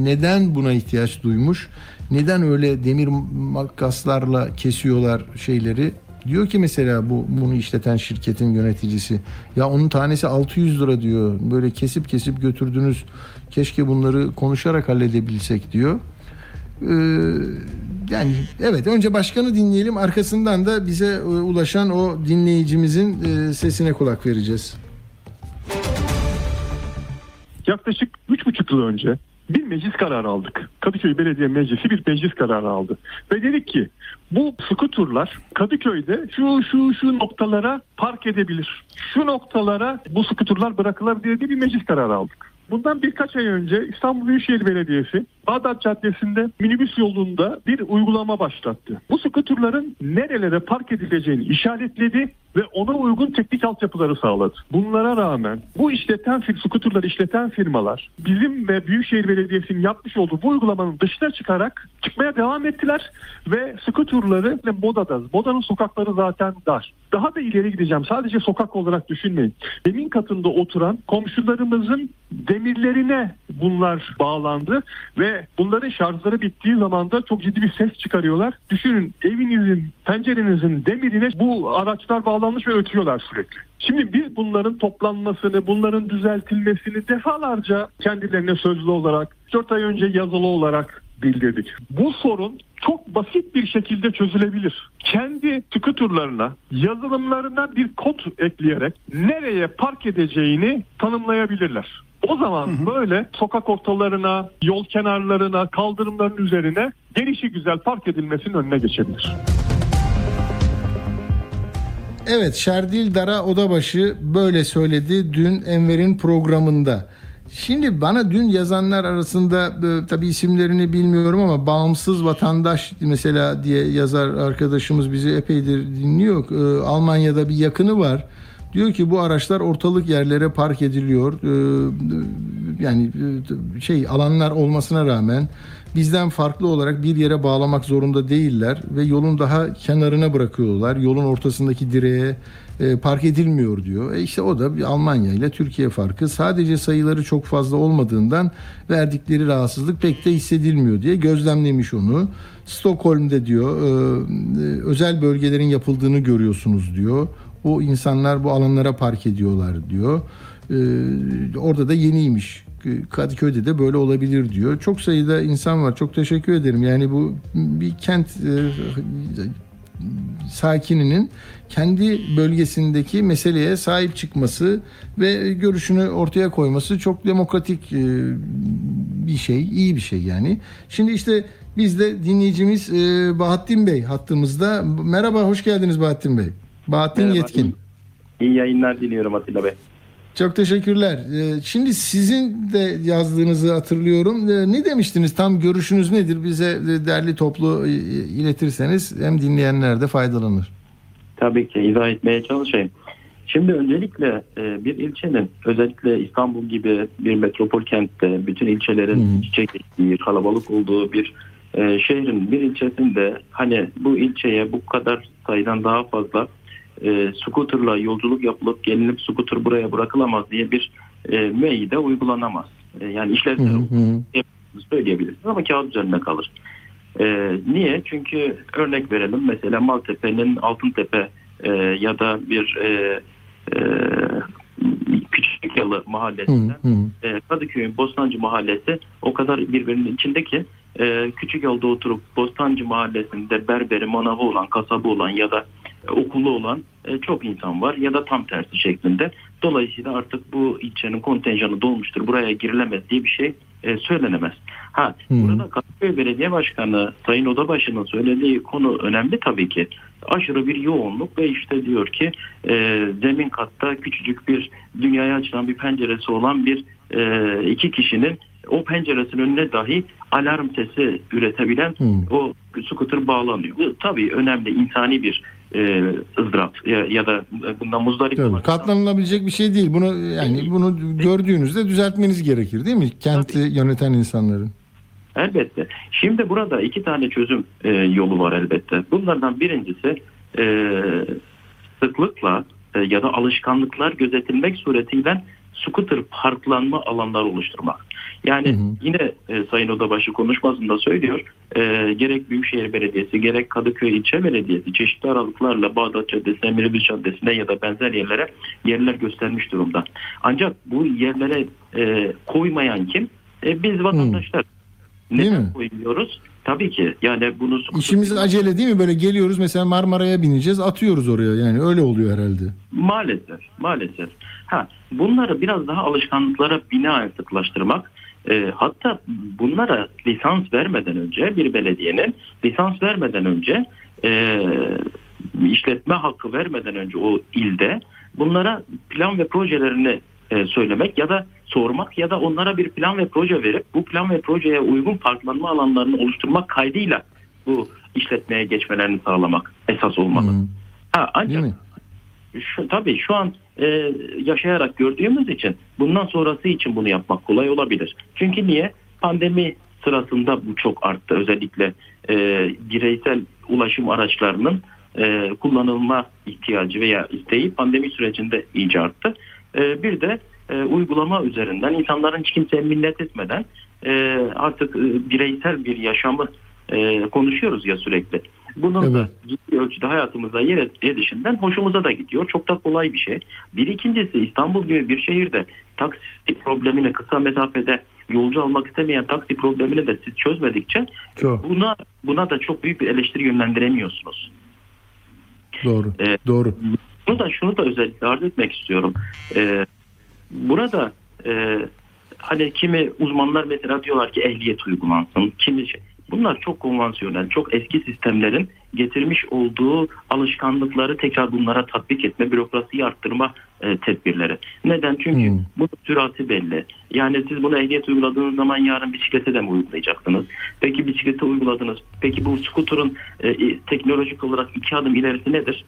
neden buna ihtiyaç duymuş? Neden öyle demir makaslarla kesiyorlar şeyleri? Diyor ki mesela bu bunu işleten şirketin yöneticisi ya onun tanesi 600 lira diyor. Böyle kesip kesip götürdünüz. Keşke bunları konuşarak halledebilsek diyor. Ee, yani evet önce başkanı dinleyelim arkasından da bize e, ulaşan o dinleyicimizin e, sesine kulak vereceğiz. Yaklaşık üç buçuk yıl önce bir meclis kararı aldık. Kadıköy Belediye Meclisi bir meclis kararı aldı. Ve dedik ki bu skuturlar Kadıköy'de şu şu şu noktalara park edebilir. Şu noktalara bu skuturlar bırakılabilir diye bir meclis kararı aldık. Bundan birkaç ay önce İstanbul Büyükşehir Belediyesi Bağdat Caddesi'nde minibüs yolunda bir uygulama başlattı. Bu skuturların nerelere park edileceğini işaretledi ve ona uygun teknik altyapıları sağladı. Bunlara rağmen bu işleten fir, skuturları işleten firmalar bizim ve Büyükşehir Belediyesi'nin yapmış olduğu bu uygulamanın dışına çıkarak çıkmaya devam ettiler ve skuturları Moda'da, Moda'nın sokakları zaten dar. Daha da ileri gideceğim. Sadece sokak olarak düşünmeyin. Zemin katında oturan komşularımızın demirlerine bunlar bağlandı ve bunların şarjları bittiği zaman da çok ciddi bir ses çıkarıyorlar. Düşünün evinizin, pencerenizin demirine bu araçlar bağlanmış ve ötüyorlar sürekli. Şimdi biz bunların toplanmasını, bunların düzeltilmesini defalarca kendilerine sözlü olarak, 4 ay önce yazılı olarak bildirdik. Bu sorun çok basit bir şekilde çözülebilir. Kendi skuturlarına, yazılımlarına bir kod ekleyerek nereye park edeceğini tanımlayabilirler. O zaman böyle sokak ortalarına, yol kenarlarına, kaldırımların üzerine gelişi güzel park edilmesinin önüne geçebilir. Evet Şerdil Dara Odabaşı böyle söyledi dün Enver'in programında. Şimdi bana dün yazanlar arasında e, tabii isimlerini bilmiyorum ama bağımsız vatandaş mesela diye yazar arkadaşımız bizi epeydir dinliyor. E, Almanya'da bir yakını var. Diyor ki bu araçlar ortalık yerlere park ediliyor. E, yani e, şey alanlar olmasına rağmen bizden farklı olarak bir yere bağlamak zorunda değiller ve yolun daha kenarına bırakıyorlar. Yolun ortasındaki direğe e, park edilmiyor diyor. E işte o da bir Almanya ile Türkiye farkı. Sadece sayıları çok fazla olmadığından verdikleri rahatsızlık pek de hissedilmiyor diye gözlemlemiş onu. Stockholm'de diyor e, e, özel bölgelerin yapıldığını görüyorsunuz diyor. O insanlar bu alanlara park ediyorlar diyor. E, orada da yeniymiş. Kadıköy'de de böyle olabilir diyor. Çok sayıda insan var. Çok teşekkür ederim. Yani bu bir kent e, sakininin kendi bölgesindeki meseleye sahip çıkması ve görüşünü ortaya koyması çok demokratik e, bir şey, iyi bir şey yani. Şimdi işte biz de dinleyicimiz e, Bahattin Bey hattımızda. Merhaba, hoş geldiniz Bahattin Bey. Bahattin Merhaba. Yetkin. İyi yayınlar diliyorum Atilla Bey. Çok teşekkürler. Ee, Şimdi sizin de yazdığınızı hatırlıyorum. Ee, Ne demiştiniz? Tam görüşünüz nedir? Bize de derli toplu e, iletirseniz hem dinleyenler de faydalanır. Tabii ki izah etmeye çalışayım. Şimdi öncelikle e, bir ilçenin özellikle İstanbul gibi bir metropol kentte bütün ilçelerin çiçek ektiği, kalabalık olduğu bir e, şehrin bir ilçesinde hani bu ilçeye bu kadar sayıdan daha fazla e, skuterla yolculuk yapılıp gelinip skuter buraya bırakılamaz diye bir e, müeyyide uygulanamaz. E, yani işlevsel söyleyebilirsiniz ama kağıt üzerinde kalır. Ee, niye? Çünkü örnek verelim mesela Maltepe'nin Altıntepe e, ya da bir e, e, Küçük Yalı mahallesinden e, Kadıköy'ün Bostancı mahallesi o kadar birbirinin içinde ki e, Küçük Yolda oturup Bostancı mahallesinde berberi, manavı olan, kasabı olan ya da e, okulu olan e, çok insan var ya da tam tersi şeklinde. Dolayısıyla artık bu ilçenin kontenjanı dolmuştur, buraya girilemez diye bir şey e, söylenemez. Ha, burada Kadıköy Belediye Başkanı Sayın Odabaşı'nın söylediği konu önemli tabii ki. Aşırı bir yoğunluk ve işte diyor ki e, zemin katta küçücük bir dünyaya açılan bir penceresi olan bir e, iki kişinin o penceresinin önüne dahi alarm sesi üretebilen o scooter bağlanıyor. Bu tabii önemli insani bir e, ızdırap ya, ya da bundan muzdarip Tabii, katlanılabilecek bir şey değil. Bunu yani bunu gördüğünüzde düzeltmeniz gerekir değil mi? Kenti yöneten insanların. Elbette. Şimdi burada iki tane çözüm e, yolu var elbette. Bunlardan birincisi e, sıklıkla e, ya da alışkanlıklar gözetilmek suretiyle scooter parklanma alanları oluşturmak. Yani yine e, Sayın Odabaşı konuşmasında söylüyor e, gerek Büyükşehir Belediyesi gerek Kadıköy İlçe Belediyesi çeşitli aralıklarla Bağdat Caddesi'ne, Minibüs Caddesi'ne ya da benzer yerlere yerler göstermiş durumda. Ancak bu yerlere e, koymayan kim? E, biz vatandaşlar. Değil Neden koymuyoruz? Tabii ki yani bunu İşimiz acele değil mi? Böyle geliyoruz mesela Marmara'ya bineceğiz atıyoruz oraya yani öyle oluyor herhalde. Maalesef, maalesef. Ha, bunları biraz daha alışkanlıklara binaen sıklaştırmak, e, hatta bunlara lisans vermeden önce bir belediyenin lisans vermeden önce e, işletme hakkı vermeden önce o ilde bunlara plan ve projelerini e, söylemek ya da sormak ya da onlara bir plan ve proje verip bu plan ve projeye uygun parklanma alanlarını oluşturmak kaydıyla bu işletmeye geçmelerini sağlamak esas olmalı. Ha, ancak şu, tabii şu an e, yaşayarak gördüğümüz için bundan sonrası için bunu yapmak kolay olabilir. Çünkü niye? Pandemi sırasında bu çok arttı. Özellikle e, bireysel ulaşım araçlarının e, kullanılma ihtiyacı veya isteği pandemi sürecinde iyice arttı. E, bir de e, uygulama üzerinden insanların hiç kimseye minnet etmeden e, artık e, bireysel bir yaşamı e, konuşuyoruz ya sürekli. Bunun da ciddi ölçüde hayatımıza yer edişinden hoşumuza da gidiyor. Çok da kolay bir şey. Bir ikincisi İstanbul gibi bir şehirde taksi problemini kısa mesafede yolcu almak istemeyen taksi problemini de siz çözmedikçe buna buna da çok büyük bir eleştiri yönlendiremiyorsunuz. Doğru. Ee, Doğru. Şunu da şunu da özellikle arz etmek istiyorum. Ee, burada e, hani kimi uzmanlar mesela diyorlar ki ehliyet uygulansın. Kimi şey. Bunlar çok konvansiyonel, çok eski sistemlerin getirmiş olduğu alışkanlıkları tekrar bunlara tatbik etme, bürokrasiyi arttırma e, tedbirleri. Neden? Çünkü bunun sürati belli. Yani siz bunu ehliyet uyguladığınız zaman yarın bisiklete de mi uygulayacaksınız? Peki bisiklete uyguladınız. Peki bu skuterın e, teknolojik olarak iki adım ilerisi nedir?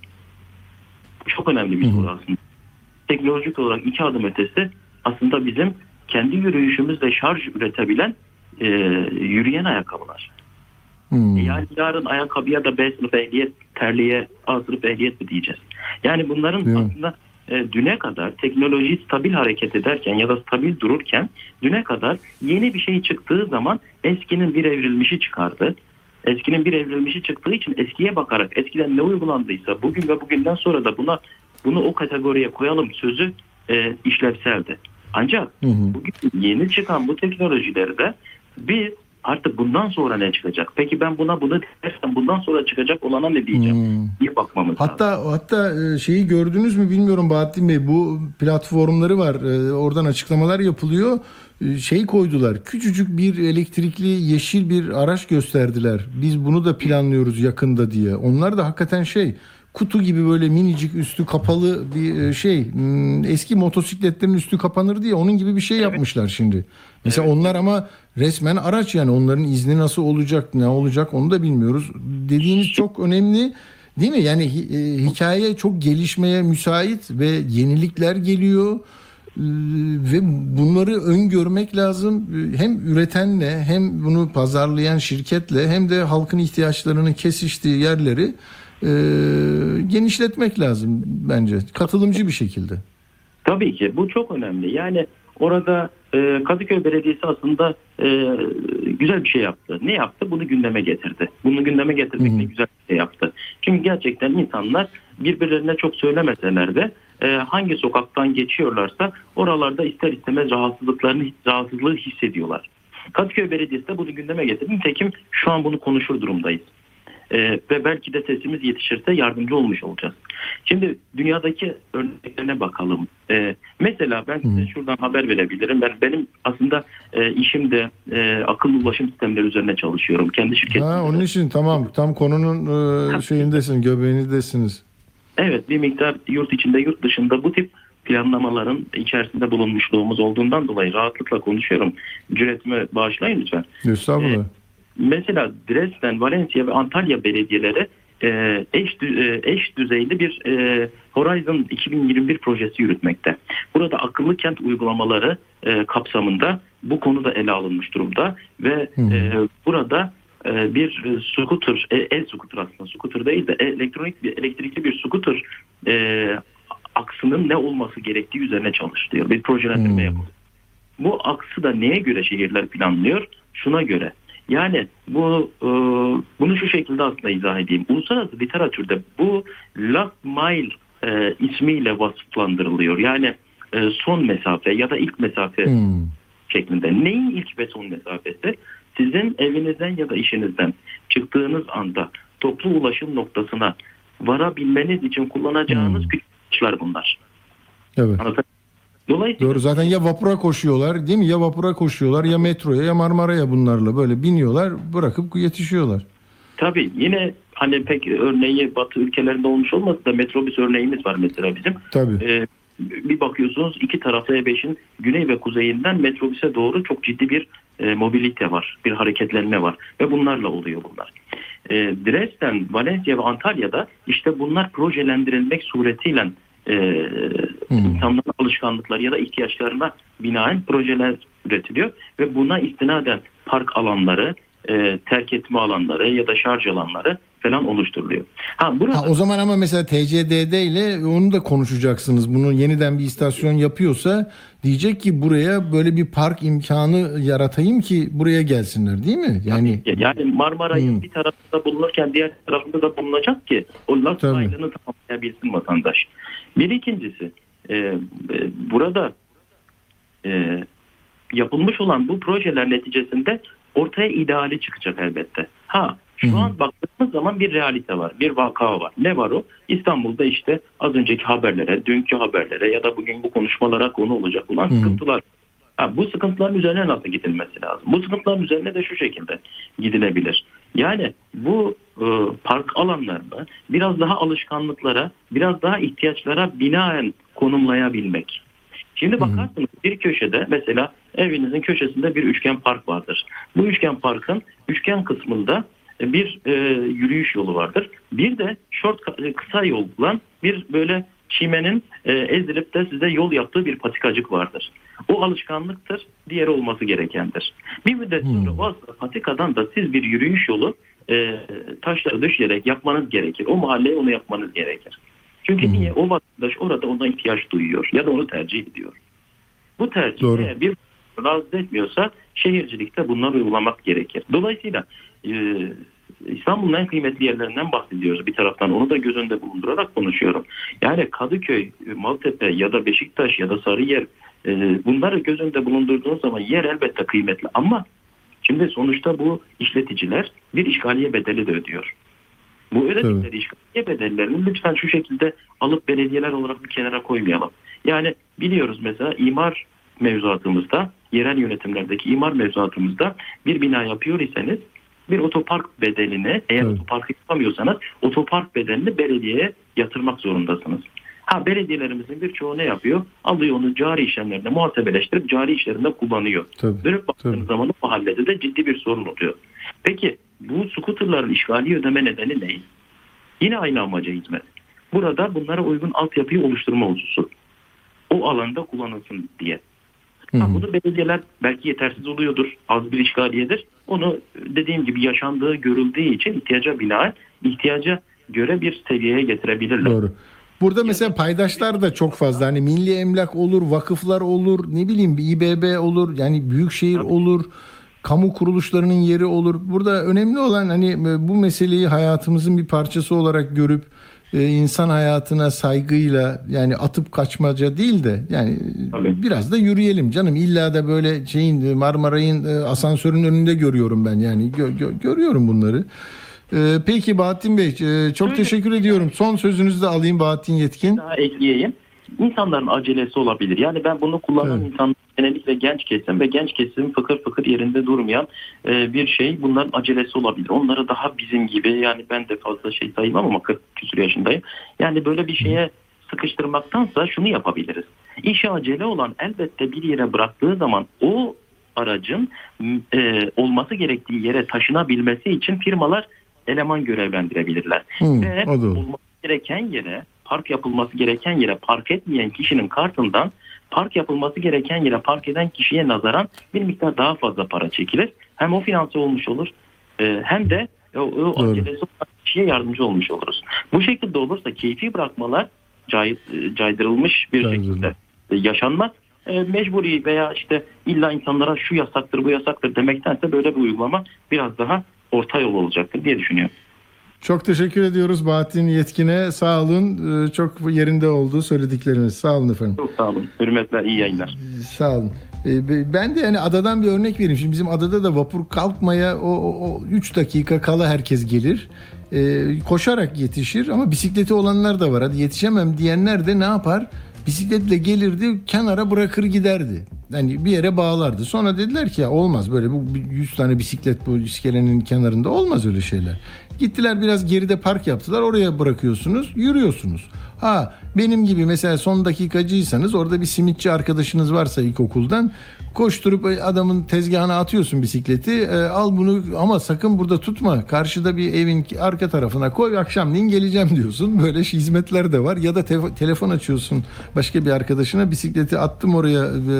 Çok önemli bir soru aslında. Teknolojik olarak iki adım ötesi aslında bizim kendi yürüyüşümüzle şarj üretebilen e, yürüyen ayakkabılar. Yani yarın ayakkabıya da B sınıf ehliyet, terliğe A sınıf ehliyet mi diyeceğiz? Yani bunların aslında e, düne kadar teknoloji stabil hareket ederken ya da stabil dururken düne kadar yeni bir şey çıktığı zaman eskinin bir evrilmişi çıkardı. Eskinin bir evrilmişi çıktığı için eskiye bakarak eskiden ne uygulandıysa bugün ve bugünden sonra da buna bunu o kategoriye koyalım sözü e, işlevseldi. Ancak bugün yeni çıkan bu teknolojilerde bir artık bundan sonra ne çıkacak? Peki ben buna bunu dersem bundan sonra çıkacak olana ne diyeceğim? İyi bakmamız lazım. Hatta hatta e, şeyi gördünüz mü bilmiyorum Bahattin Bey. Bu platformları var. E, oradan açıklamalar yapılıyor. E, şey koydular. Küçücük bir elektrikli yeşil bir araç gösterdiler. Biz bunu da planlıyoruz yakında diye. Onlar da hakikaten şey kutu gibi böyle minicik üstü kapalı bir şey Hmm, eski motosikletlerin üstü kapanır diye onun gibi bir şey yapmışlar şimdi. Mesela onlar ama resmen araç yani onların izni nasıl olacak ne olacak onu da bilmiyoruz. Dediğiniz çok önemli değil mi? Yani e, hikaye çok gelişmeye müsait ve yenilikler geliyor. Ve bunları öngörmek lazım. Hem üretenle hem bunu pazarlayan şirketle hem de halkın ihtiyaçlarının kesiştiği yerleri e, genişletmek lazım bence. Katılımcı bir şekilde. Tabii ki bu çok önemli. Yani orada e, Kadıköy Belediyesi aslında e, güzel bir şey yaptı. Ne yaptı? Bunu gündeme getirdi. Bunu gündeme getirmek ne güzel bir şey yaptı. Çünkü gerçekten insanlar birbirlerine çok söylemeseler de e, hangi sokaktan geçiyorlarsa oralarda ister istemez rahatsızlıklarını rahatsızlığı hissediyorlar. Kadıköy Belediyesi de bunu gündeme getirdi. Nitekim şu an bunu konuşur durumdayız. Ee, ve belki de sesimiz yetişirse yardımcı olmuş olacağız. Şimdi dünyadaki örneklerine bakalım. Ee, mesela ben size şuradan haber verebilirim. Ben benim aslında e, işim de e, akıllı ulaşım sistemleri üzerine çalışıyorum. Kendi şirketim. Ha, onun için tamam tam konunun e, şeyindesin göbeğinizdesiniz. Evet bir miktar yurt içinde yurt dışında bu tip planlamaların içerisinde bulunmuşluğumuz olduğundan dolayı rahatlıkla konuşuyorum. Cüretime bağışlayın lütfen. Estağfurullah. Mesela Dresden, Valencia ve Antalya belediyeleri e, eş, e, eş düzeyli bir e, Horizon 2021 projesi yürütmekte. Burada akıllı kent uygulamaları e, kapsamında bu konu da ele alınmış durumda ve e, burada e, bir e, scooter, e, el scooter aslında scooter değil de elektronik bir elektrikli bir scooter e, aksının ne olması gerektiği üzerine çalışılıyor. Bir projelendirme Hmm. yapılıyor. Bu aksı da neye göre şehirler planlıyor? Şuna göre. Yani bu e, bunu şu şekilde aslında izah edeyim. Uluslararası literatürde bu last mile e, ismiyle vasıflandırılıyor. Yani e, son mesafe ya da ilk mesafe Hmm. şeklinde. Neyin ilk ve son mesafesi? Sizin evinizden ya da işinizden çıktığınız anda toplu ulaşım noktasına varabilmeniz için kullanacağınız Hmm. küçük bunlar. Evet. Anlatabiliyor Dolayısıyla Doğru zaten ya vapura koşuyorlar değil mi? Ya vapura koşuyorlar ya metroya ya Marmara'ya bunlarla böyle biniyorlar bırakıp yetişiyorlar. tabii yine hani pek örneği Batı ülkelerinde olmuş olmasa da metrobüs örneğimiz var mesela bizim. Tabii. Ee, bir bakıyorsunuz iki taraflı E5'in güney ve kuzeyinden metrobüse doğru çok ciddi bir e, mobilite var. Bir hareketlenme var. Ve bunlarla oluyor bunlar. E, Dresden, Valencia ve Antalya'da işte bunlar projelendirilmek suretiyle e, insanların alışkanlıkları ya da ihtiyaçlarına binaen projeler üretiliyor. Ve buna istinaden park alanları, e, terk etme alanları ya da şarj alanları falan oluşturuluyor. Ha, burada Ha, o zaman ama mesela TCDD ile onu da konuşacaksınız. Bunu yeniden bir istasyon yapıyorsa diyecek ki buraya böyle bir park imkanı yaratayım ki buraya gelsinler değil mi? Yani Yani Marmaray'ın Hmm. bir tarafında bulunurken diğer tarafında da bulunacak ki o Tabii. mile'ını tamamlayabilsin vatandaş. Bir ikincisi e, e, burada e, yapılmış olan bu projeler neticesinde ortaya ideali çıkacak elbette. Ha şu an baktığımız zaman bir realite var, bir vaka var. Ne var o? İstanbul'da işte az önceki haberlere, dünkü haberlere ya da bugün bu konuşmalara konu olacak olan sıkıntılar. Ha, bu sıkıntıların üzerine nasıl gidilmesi lazım? Bu sıkıntıların üzerine de şu şekilde gidilebilir. Yani bu e, park alanlarını biraz daha alışkanlıklara, biraz daha ihtiyaçlara binaen konumlayabilmek. Şimdi bakarsınız bir köşede mesela evinizin köşesinde bir üçgen park vardır. Bu üçgen parkın üçgen kısmında bir e, yürüyüş yolu vardır. Bir de short e, kısa yol olan bir böyle çimenin e, ezilip de size yol yaptığı bir patikacık vardır. O alışkanlıktır, diğeri olması gerekendir. Bir müddet sonra o aslında patikadan da siz bir yürüyüş yolu e, taşları düşerek yapmanız gerekir. O mahalleye onu yapmanız gerekir. Çünkü niye? O vatandaş orada ona ihtiyaç duyuyor ya da onu tercih ediyor. Bu tercih Doğru. bir rahatsız etmiyorsa şehircilikte bunları uygulamak gerekir. Dolayısıyla İstanbul'un en kıymetli yerlerinden bahsediyoruz bir taraftan. Onu da göz önünde bulundurarak konuşuyorum. Yani Kadıköy, Maltepe ya da Beşiktaş ya da Sarıyer e, bunları göz önünde bulundurduğunuz zaman yer elbette kıymetli ama şimdi sonuçta bu işleticiler bir işgaliye bedeli de ödüyor. Bu ödedikleri işgaliye bedellerini lütfen şu şekilde alıp belediyeler olarak bir kenara koymayalım. Yani biliyoruz mesela imar mevzuatımızda, yerel yönetimlerdeki imar mevzuatımızda bir bina yapıyor iseniz bir otopark bedelini eğer Evet. otopark yapamıyorsanız otopark bedelini belediyeye yatırmak zorundasınız. Ha belediyelerimizin birçoğu ne yapıyor? Alıyor onu cari işlemlerinde muhasebeleştirip cari işlerinde kullanıyor. Tabii, Dönüp baktığınız zaman o mahallede de ciddi bir sorun oluyor. Peki bu skuterların işgali ödeme nedeni ne? Yine aynı amaca hizmet. Burada bunlara uygun altyapıyı oluşturma hususu. O alanda kullanılsın diye. Ha, bunu belediyeler belki yetersiz oluyordur, az bir işgaliyedir. Onu dediğim gibi yaşandığı, görüldüğü için ihtiyaca binaen, ihtiyaca göre bir seviyeye getirebilirler. Doğru. Burada mesela paydaşlar da çok fazla. Hani milli emlak olur, vakıflar olur, ne bileyim İBB olur, yani büyükşehir olur, kamu kuruluşlarının yeri olur. Burada önemli olan hani bu meseleyi hayatımızın bir parçası olarak görüp insan hayatına saygıyla yani atıp kaçmaca değil de yani Tabii. biraz da yürüyelim canım. İlla da böyle şeyin e, Marmaray'ın e, asansörün önünde görüyorum ben yani Gö- gö- görüyorum bunları. E, peki Bahattin Bey e, çok teşekkür ediyorum. Son sözünüzü de alayım Bahattin Yetkin. daha ekleyeyim. İnsanların acelesi olabilir. Yani ben bunu kullanan Evet. insanlar genellikle genç kesim ve genç kesim fıkır fıkır yerinde durmayan e, bir şey. Bunların acelesi olabilir. Onları daha bizim gibi yani ben de fazla şey saymam ama 40 küsur yaşındayım. Yani böyle bir şeye sıkıştırmaktansa şunu yapabiliriz. İşe acele olan elbette bir yere bıraktığı zaman o aracın e, olması gerektiği yere taşınabilmesi için firmalar eleman görevlendirebilirler. Hı, Ve olması gereken yere, park yapılması gereken yere park etmeyen kişinin kartından park yapılması gereken yere park eden kişiye nazaran bir miktar daha fazla para çekilir. Hem o finanse olmuş olur e, hem de o, o acelesi olan kişiye yardımcı olmuş oluruz. Bu şekilde olursa keyfi bırakmalar cay, e, caydırılmış bir şekilde e, yaşanmaz. Mecburi veya işte illa insanlara şu yasaktır bu yasaktır demektense böyle bir uygulama biraz daha orta yol olacaktır diye düşünüyorum. Çok teşekkür ediyoruz Bahattin Yetkin'e. Sağ olun. Ee, Çok yerinde oldu söyledikleriniz. Sağ olun efendim. Çok sağ olun. Hürmetler, iyi yayınlar. Sağ olun. Ee, be- Ben de yani adadan bir örnek vereyim. Şimdi bizim adada da vapur kalkmaya o 3 dakika kala herkes gelir. Ee, koşarak yetişir ama bisikleti olanlar da var. Hadi yetişemem diyenler de ne yapar? Bisikletle gelirdi, kenara bırakır giderdi. Yani bir yere bağlardı. Sonra dediler ki ya olmaz böyle bu 100 tane bisiklet bu iskelenin kenarında olmaz öyle şeyler. Gittiler biraz geride park yaptılar. Oraya bırakıyorsunuz, yürüyorsunuz. Ha benim gibi mesela son dakikacıysanız orada bir simitçi arkadaşınız varsa ilkokuldan koşturup adamın tezgahına atıyorsun bisikleti. E, al bunu ama sakın burada tutma. Karşıda bir evin arka tarafına koy akşamleyin geleceğim diyorsun. Böyle şey hizmetler de var. Ya da te- telefon açıyorsun başka bir arkadaşına bisikleti attım oraya e,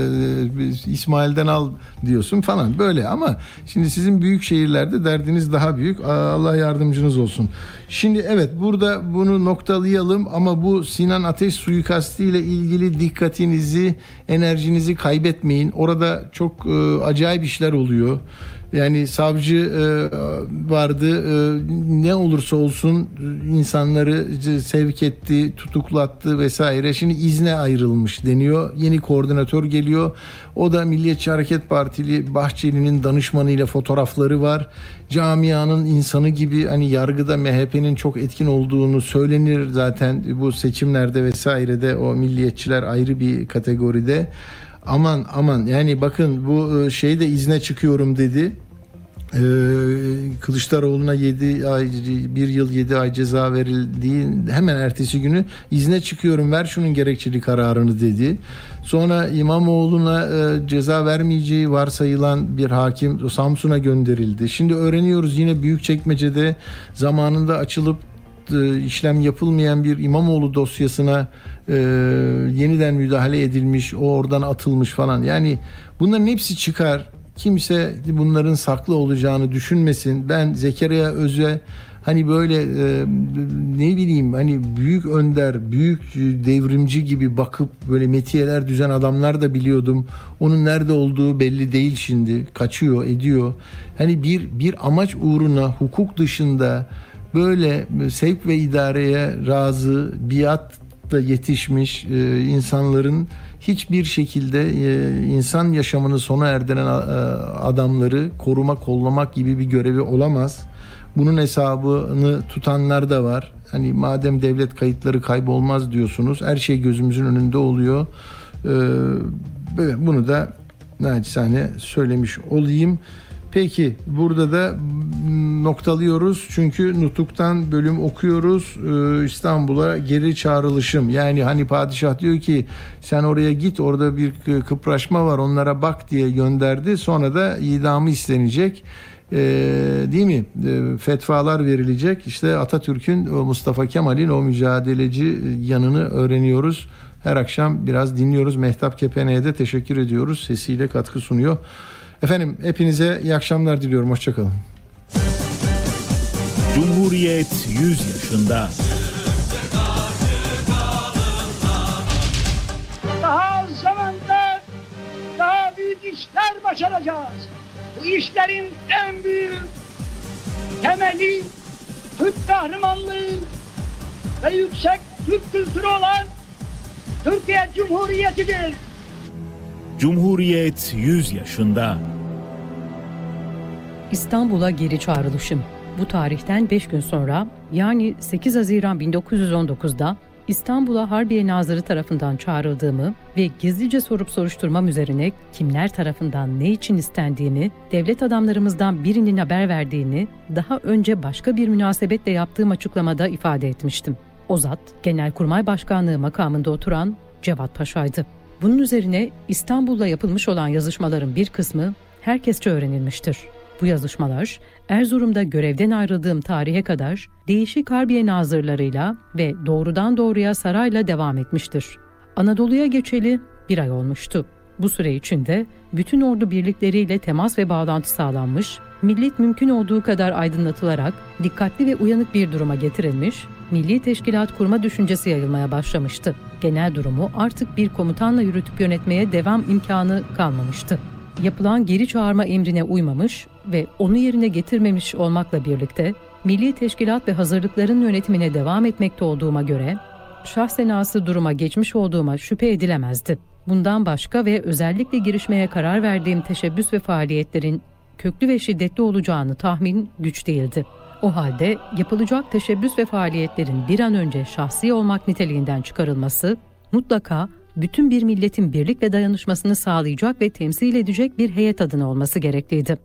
e, İsmail'den al diyorsun falan böyle ama şimdi sizin büyük şehirlerde derdiniz daha büyük. Allah yardımcınız olsun. Şimdi evet burada bunu noktalayalım ama bu Sinan Ateş suikastı ile ilgili dikkatinizi, enerjinizi kaybetmeyin. Orada çok e, acayip işler oluyor. Yani savcı e, vardı e, ne olursa olsun insanları sevk etti, tutuklattı vesaire. Şimdi izne ayrılmış deniyor. Yeni koordinatör geliyor. O da Milliyetçi Hareket Partili Bahçeli'nin danışmanıyla fotoğrafları var. Camianın insanı gibi hani yargıda MHP'nin çok etkin olduğunu söylenir zaten bu seçimlerde vesairede o milliyetçiler ayrı bir kategoride. Aman aman yani bakın bu e, şeyde izne çıkıyorum dedi. Ee, Kılıçdaroğlu'na 7 ay 1 yıl 7 ay ceza verildiği hemen ertesi günü izne çıkıyorum ver şunun gerekçeli kararını dedi. Sonra İmamoğlu'na e, ceza vermeyeceği varsayılan bir hakim Samsun'a gönderildi. Şimdi öğreniyoruz yine Büyükçekmece'de zamanında açılıp e, işlem yapılmayan bir İmamoğlu dosyasına e, yeniden müdahale edilmiş, o oradan atılmış falan. Yani bunların hepsi çıkar. Kimse bunların saklı olacağını düşünmesin. Ben Zekeriya Öz'e hani böyle e, ne bileyim hani büyük önder, büyük devrimci gibi bakıp böyle metiyeler düzen adamlar da biliyordum. Onun nerede olduğu belli değil şimdi. Kaçıyor, ediyor. Hani bir bir amaç uğruna hukuk dışında böyle sevk ve idareye razı, biatla yetişmiş e, insanların hiçbir şekilde e, insan yaşamını sona erdiren e, adamları koruma kollamak gibi bir görevi olamaz. Bunun hesabını tutanlar da var. Hani madem devlet kayıtları kaybolmaz diyorsunuz. Her şey gözümüzün önünde oluyor. E, bunu da naçizane söylemiş olayım. Peki burada da noktalıyoruz çünkü Nutuk'tan bölüm okuyoruz. Ee, İstanbul'a geri çağrılışım. Yani hani padişah diyor ki sen oraya git orada bir kıpraşma var onlara bak diye gönderdi. Sonra da idamı istenecek. Ee, değil mi? Ee, fetvalar verilecek. İşte Atatürk'ün Mustafa Kemal'in o mücadeleci yanını öğreniyoruz. Her akşam biraz dinliyoruz. Mehtap Kepene'ye de teşekkür ediyoruz. Sesiyle katkı sunuyor. Efendim hepinize iyi akşamlar diliyorum. Hoşçakalın. Cumhuriyet 100 yaşında. Daha zamanda daha büyük işler başaracağız. Bu işlerin en büyük temeli Türk kahramanlığı ve yüksek Türk kültürü olan Türkiye Cumhuriyeti'dir. Cumhuriyet 100 yaşında. İstanbul'a geri çağrılışım. Bu tarihten 5 gün sonra yani 8 Haziran 1919'da İstanbul'a Harbiye Nazırı tarafından çağrıldığımı ve gizlice sorup soruşturmam üzerine kimler tarafından ne için istendiğini, devlet adamlarımızdan birinin haber verdiğini daha önce başka bir münasebetle yaptığım açıklamada ifade etmiştim. O zat, Genelkurmay Başkanlığı makamında oturan Cevat Paşa'ydı. Bunun üzerine İstanbul'da yapılmış olan yazışmaların bir kısmı herkesçe öğrenilmiştir. Bu yazışmalar Erzurum'da görevden ayrıldığım tarihe kadar değişik harbiye nazırlarıyla ve doğrudan doğruya sarayla devam etmiştir. Anadolu'ya geçeli bir ay olmuştu. Bu süre içinde bütün ordu birlikleriyle temas ve bağlantı sağlanmış, millet mümkün olduğu kadar aydınlatılarak dikkatli ve uyanık bir duruma getirilmiş, milli teşkilat kurma düşüncesi yayılmaya başlamıştı. Genel durumu artık bir komutanla yürütüp yönetmeye devam imkanı kalmamıştı. Yapılan geri çağırma emrine uymamış ve onu yerine getirmemiş olmakla birlikte milli teşkilat ve hazırlıkların yönetimine devam etmekte olduğuma göre şahsen ası duruma geçmiş olduğuma şüphe edilemezdi. Bundan başka ve özellikle girişmeye karar verdiğim teşebbüs ve faaliyetlerin köklü ve şiddetli olacağını tahmin güç değildi. O halde yapılacak teşebbüs ve faaliyetlerin bir an önce şahsi olmak niteliğinden çıkarılması mutlaka bütün bir milletin birlik ve dayanışmasını sağlayacak ve temsil edecek bir heyet adına olması gerekliydi.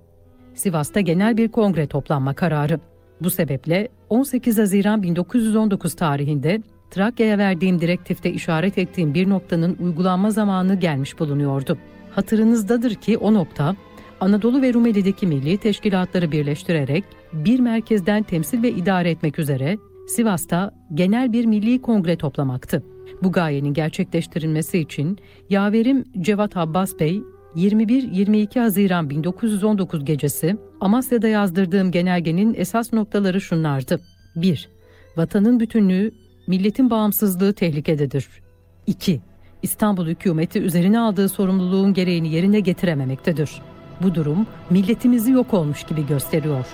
Sivas'ta genel bir kongre toplanma kararı. Bu sebeple 18 Haziran 1919 tarihinde Trakya'ya verdiğim direktifte işaret ettiğim bir noktanın uygulanma zamanı gelmiş bulunuyordu. Hatırınızdadır ki o nokta Anadolu ve Rumeli'deki milli teşkilatları birleştirerek bir merkezden temsil ve idare etmek üzere Sivas'ta genel bir milli kongre toplamaktı. Bu gayenin gerçekleştirilmesi için yaverim Cevat Abbas Bey 21-22 Haziran 1919 gecesi Amasya'da yazdırdığım genelgenin esas noktaları şunlardı. 1. Vatanın bütünlüğü, milletin bağımsızlığı tehlikededir. 2. İstanbul hükümeti üzerine aldığı sorumluluğun gereğini yerine getirememektedir. Bu durum milletimizi yok olmuş gibi gösteriyor.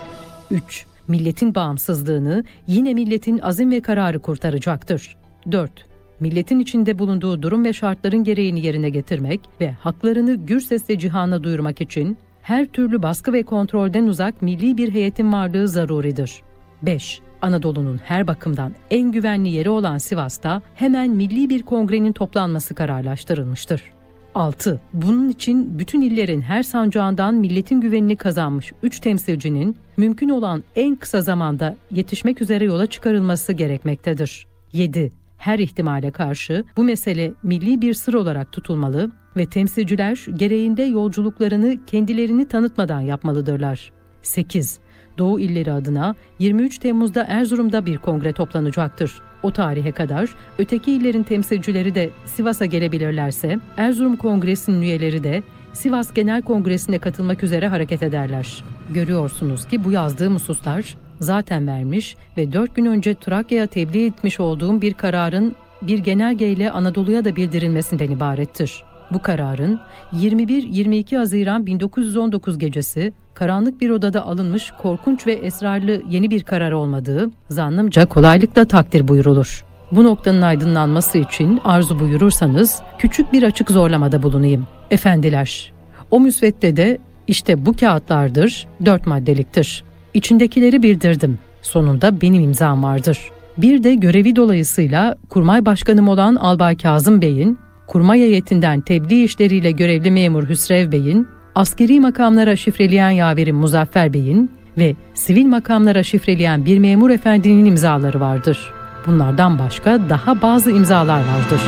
3. Milletin bağımsızlığını yine milletin azim ve kararı kurtaracaktır. 4. Milletin içinde bulunduğu durum ve şartların gereğini yerine getirmek ve haklarını gür sesle cihana duyurmak için her türlü baskı ve kontrolden uzak milli bir heyetin varlığı zaruridir. 5. Anadolu'nun her bakımdan en güvenli yeri olan Sivas'ta hemen milli bir kongrenin toplanması kararlaştırılmıştır. 6. Bunun için bütün illerin her sancağından milletin güvenini kazanmış 3 temsilcinin mümkün olan en kısa zamanda yetişmek üzere yola çıkarılması gerekmektedir. 7. Her ihtimale karşı bu mesele milli bir sır olarak tutulmalı ve temsilciler gereğinde yolculuklarını kendilerini tanıtmadan yapmalıdırlar. 8. Doğu illeri adına 23 Temmuz'da Erzurum'da bir kongre toplanacaktır. O tarihe kadar öteki illerin temsilcileri de Sivas'a gelebilirlerse Erzurum Kongresi'nin üyeleri de Sivas Genel Kongresi'ne katılmak üzere hareket ederler. Görüyorsunuz ki bu yazdığım hususlar zaten vermiş ve 4 gün önce Trakya'ya tebliğ etmiş olduğum bir kararın bir genelgeyle Anadolu'ya da bildirilmesinden ibarettir. Bu kararın 21-22 Haziran 1919 gecesi karanlık bir odada alınmış korkunç ve esrarlı yeni bir karar olmadığı zannımca kolaylıkla takdir buyurulur. Bu noktanın aydınlanması için arzu buyurursanız küçük bir açık zorlamada bulunayım. Efendiler, o müsvedde de işte bu kağıtlardır, dört maddeliktir. İçindekileri bildirdim. Sonunda benim imzam vardır. Bir de görevi dolayısıyla kurmay başkanım olan Albay Kazım Bey'in, kurmay heyetinden tebliğ işleriyle görevli memur Hüsrev Bey'in, askeri makamlara şifreleyen yaverim Muzaffer Bey'in ve sivil makamlara şifreleyen bir memur efendinin imzaları vardır. Bunlardan başka daha bazı imzalar vardır.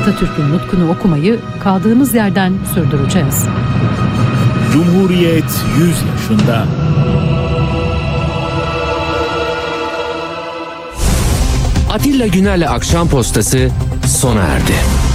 Atatürk'ün nutkunu okumayı kaldığımız yerden sürdüreceğiz. Cumhuriyet 100 yaşında. Atilla Güner'le Akşam Postası sona erdi.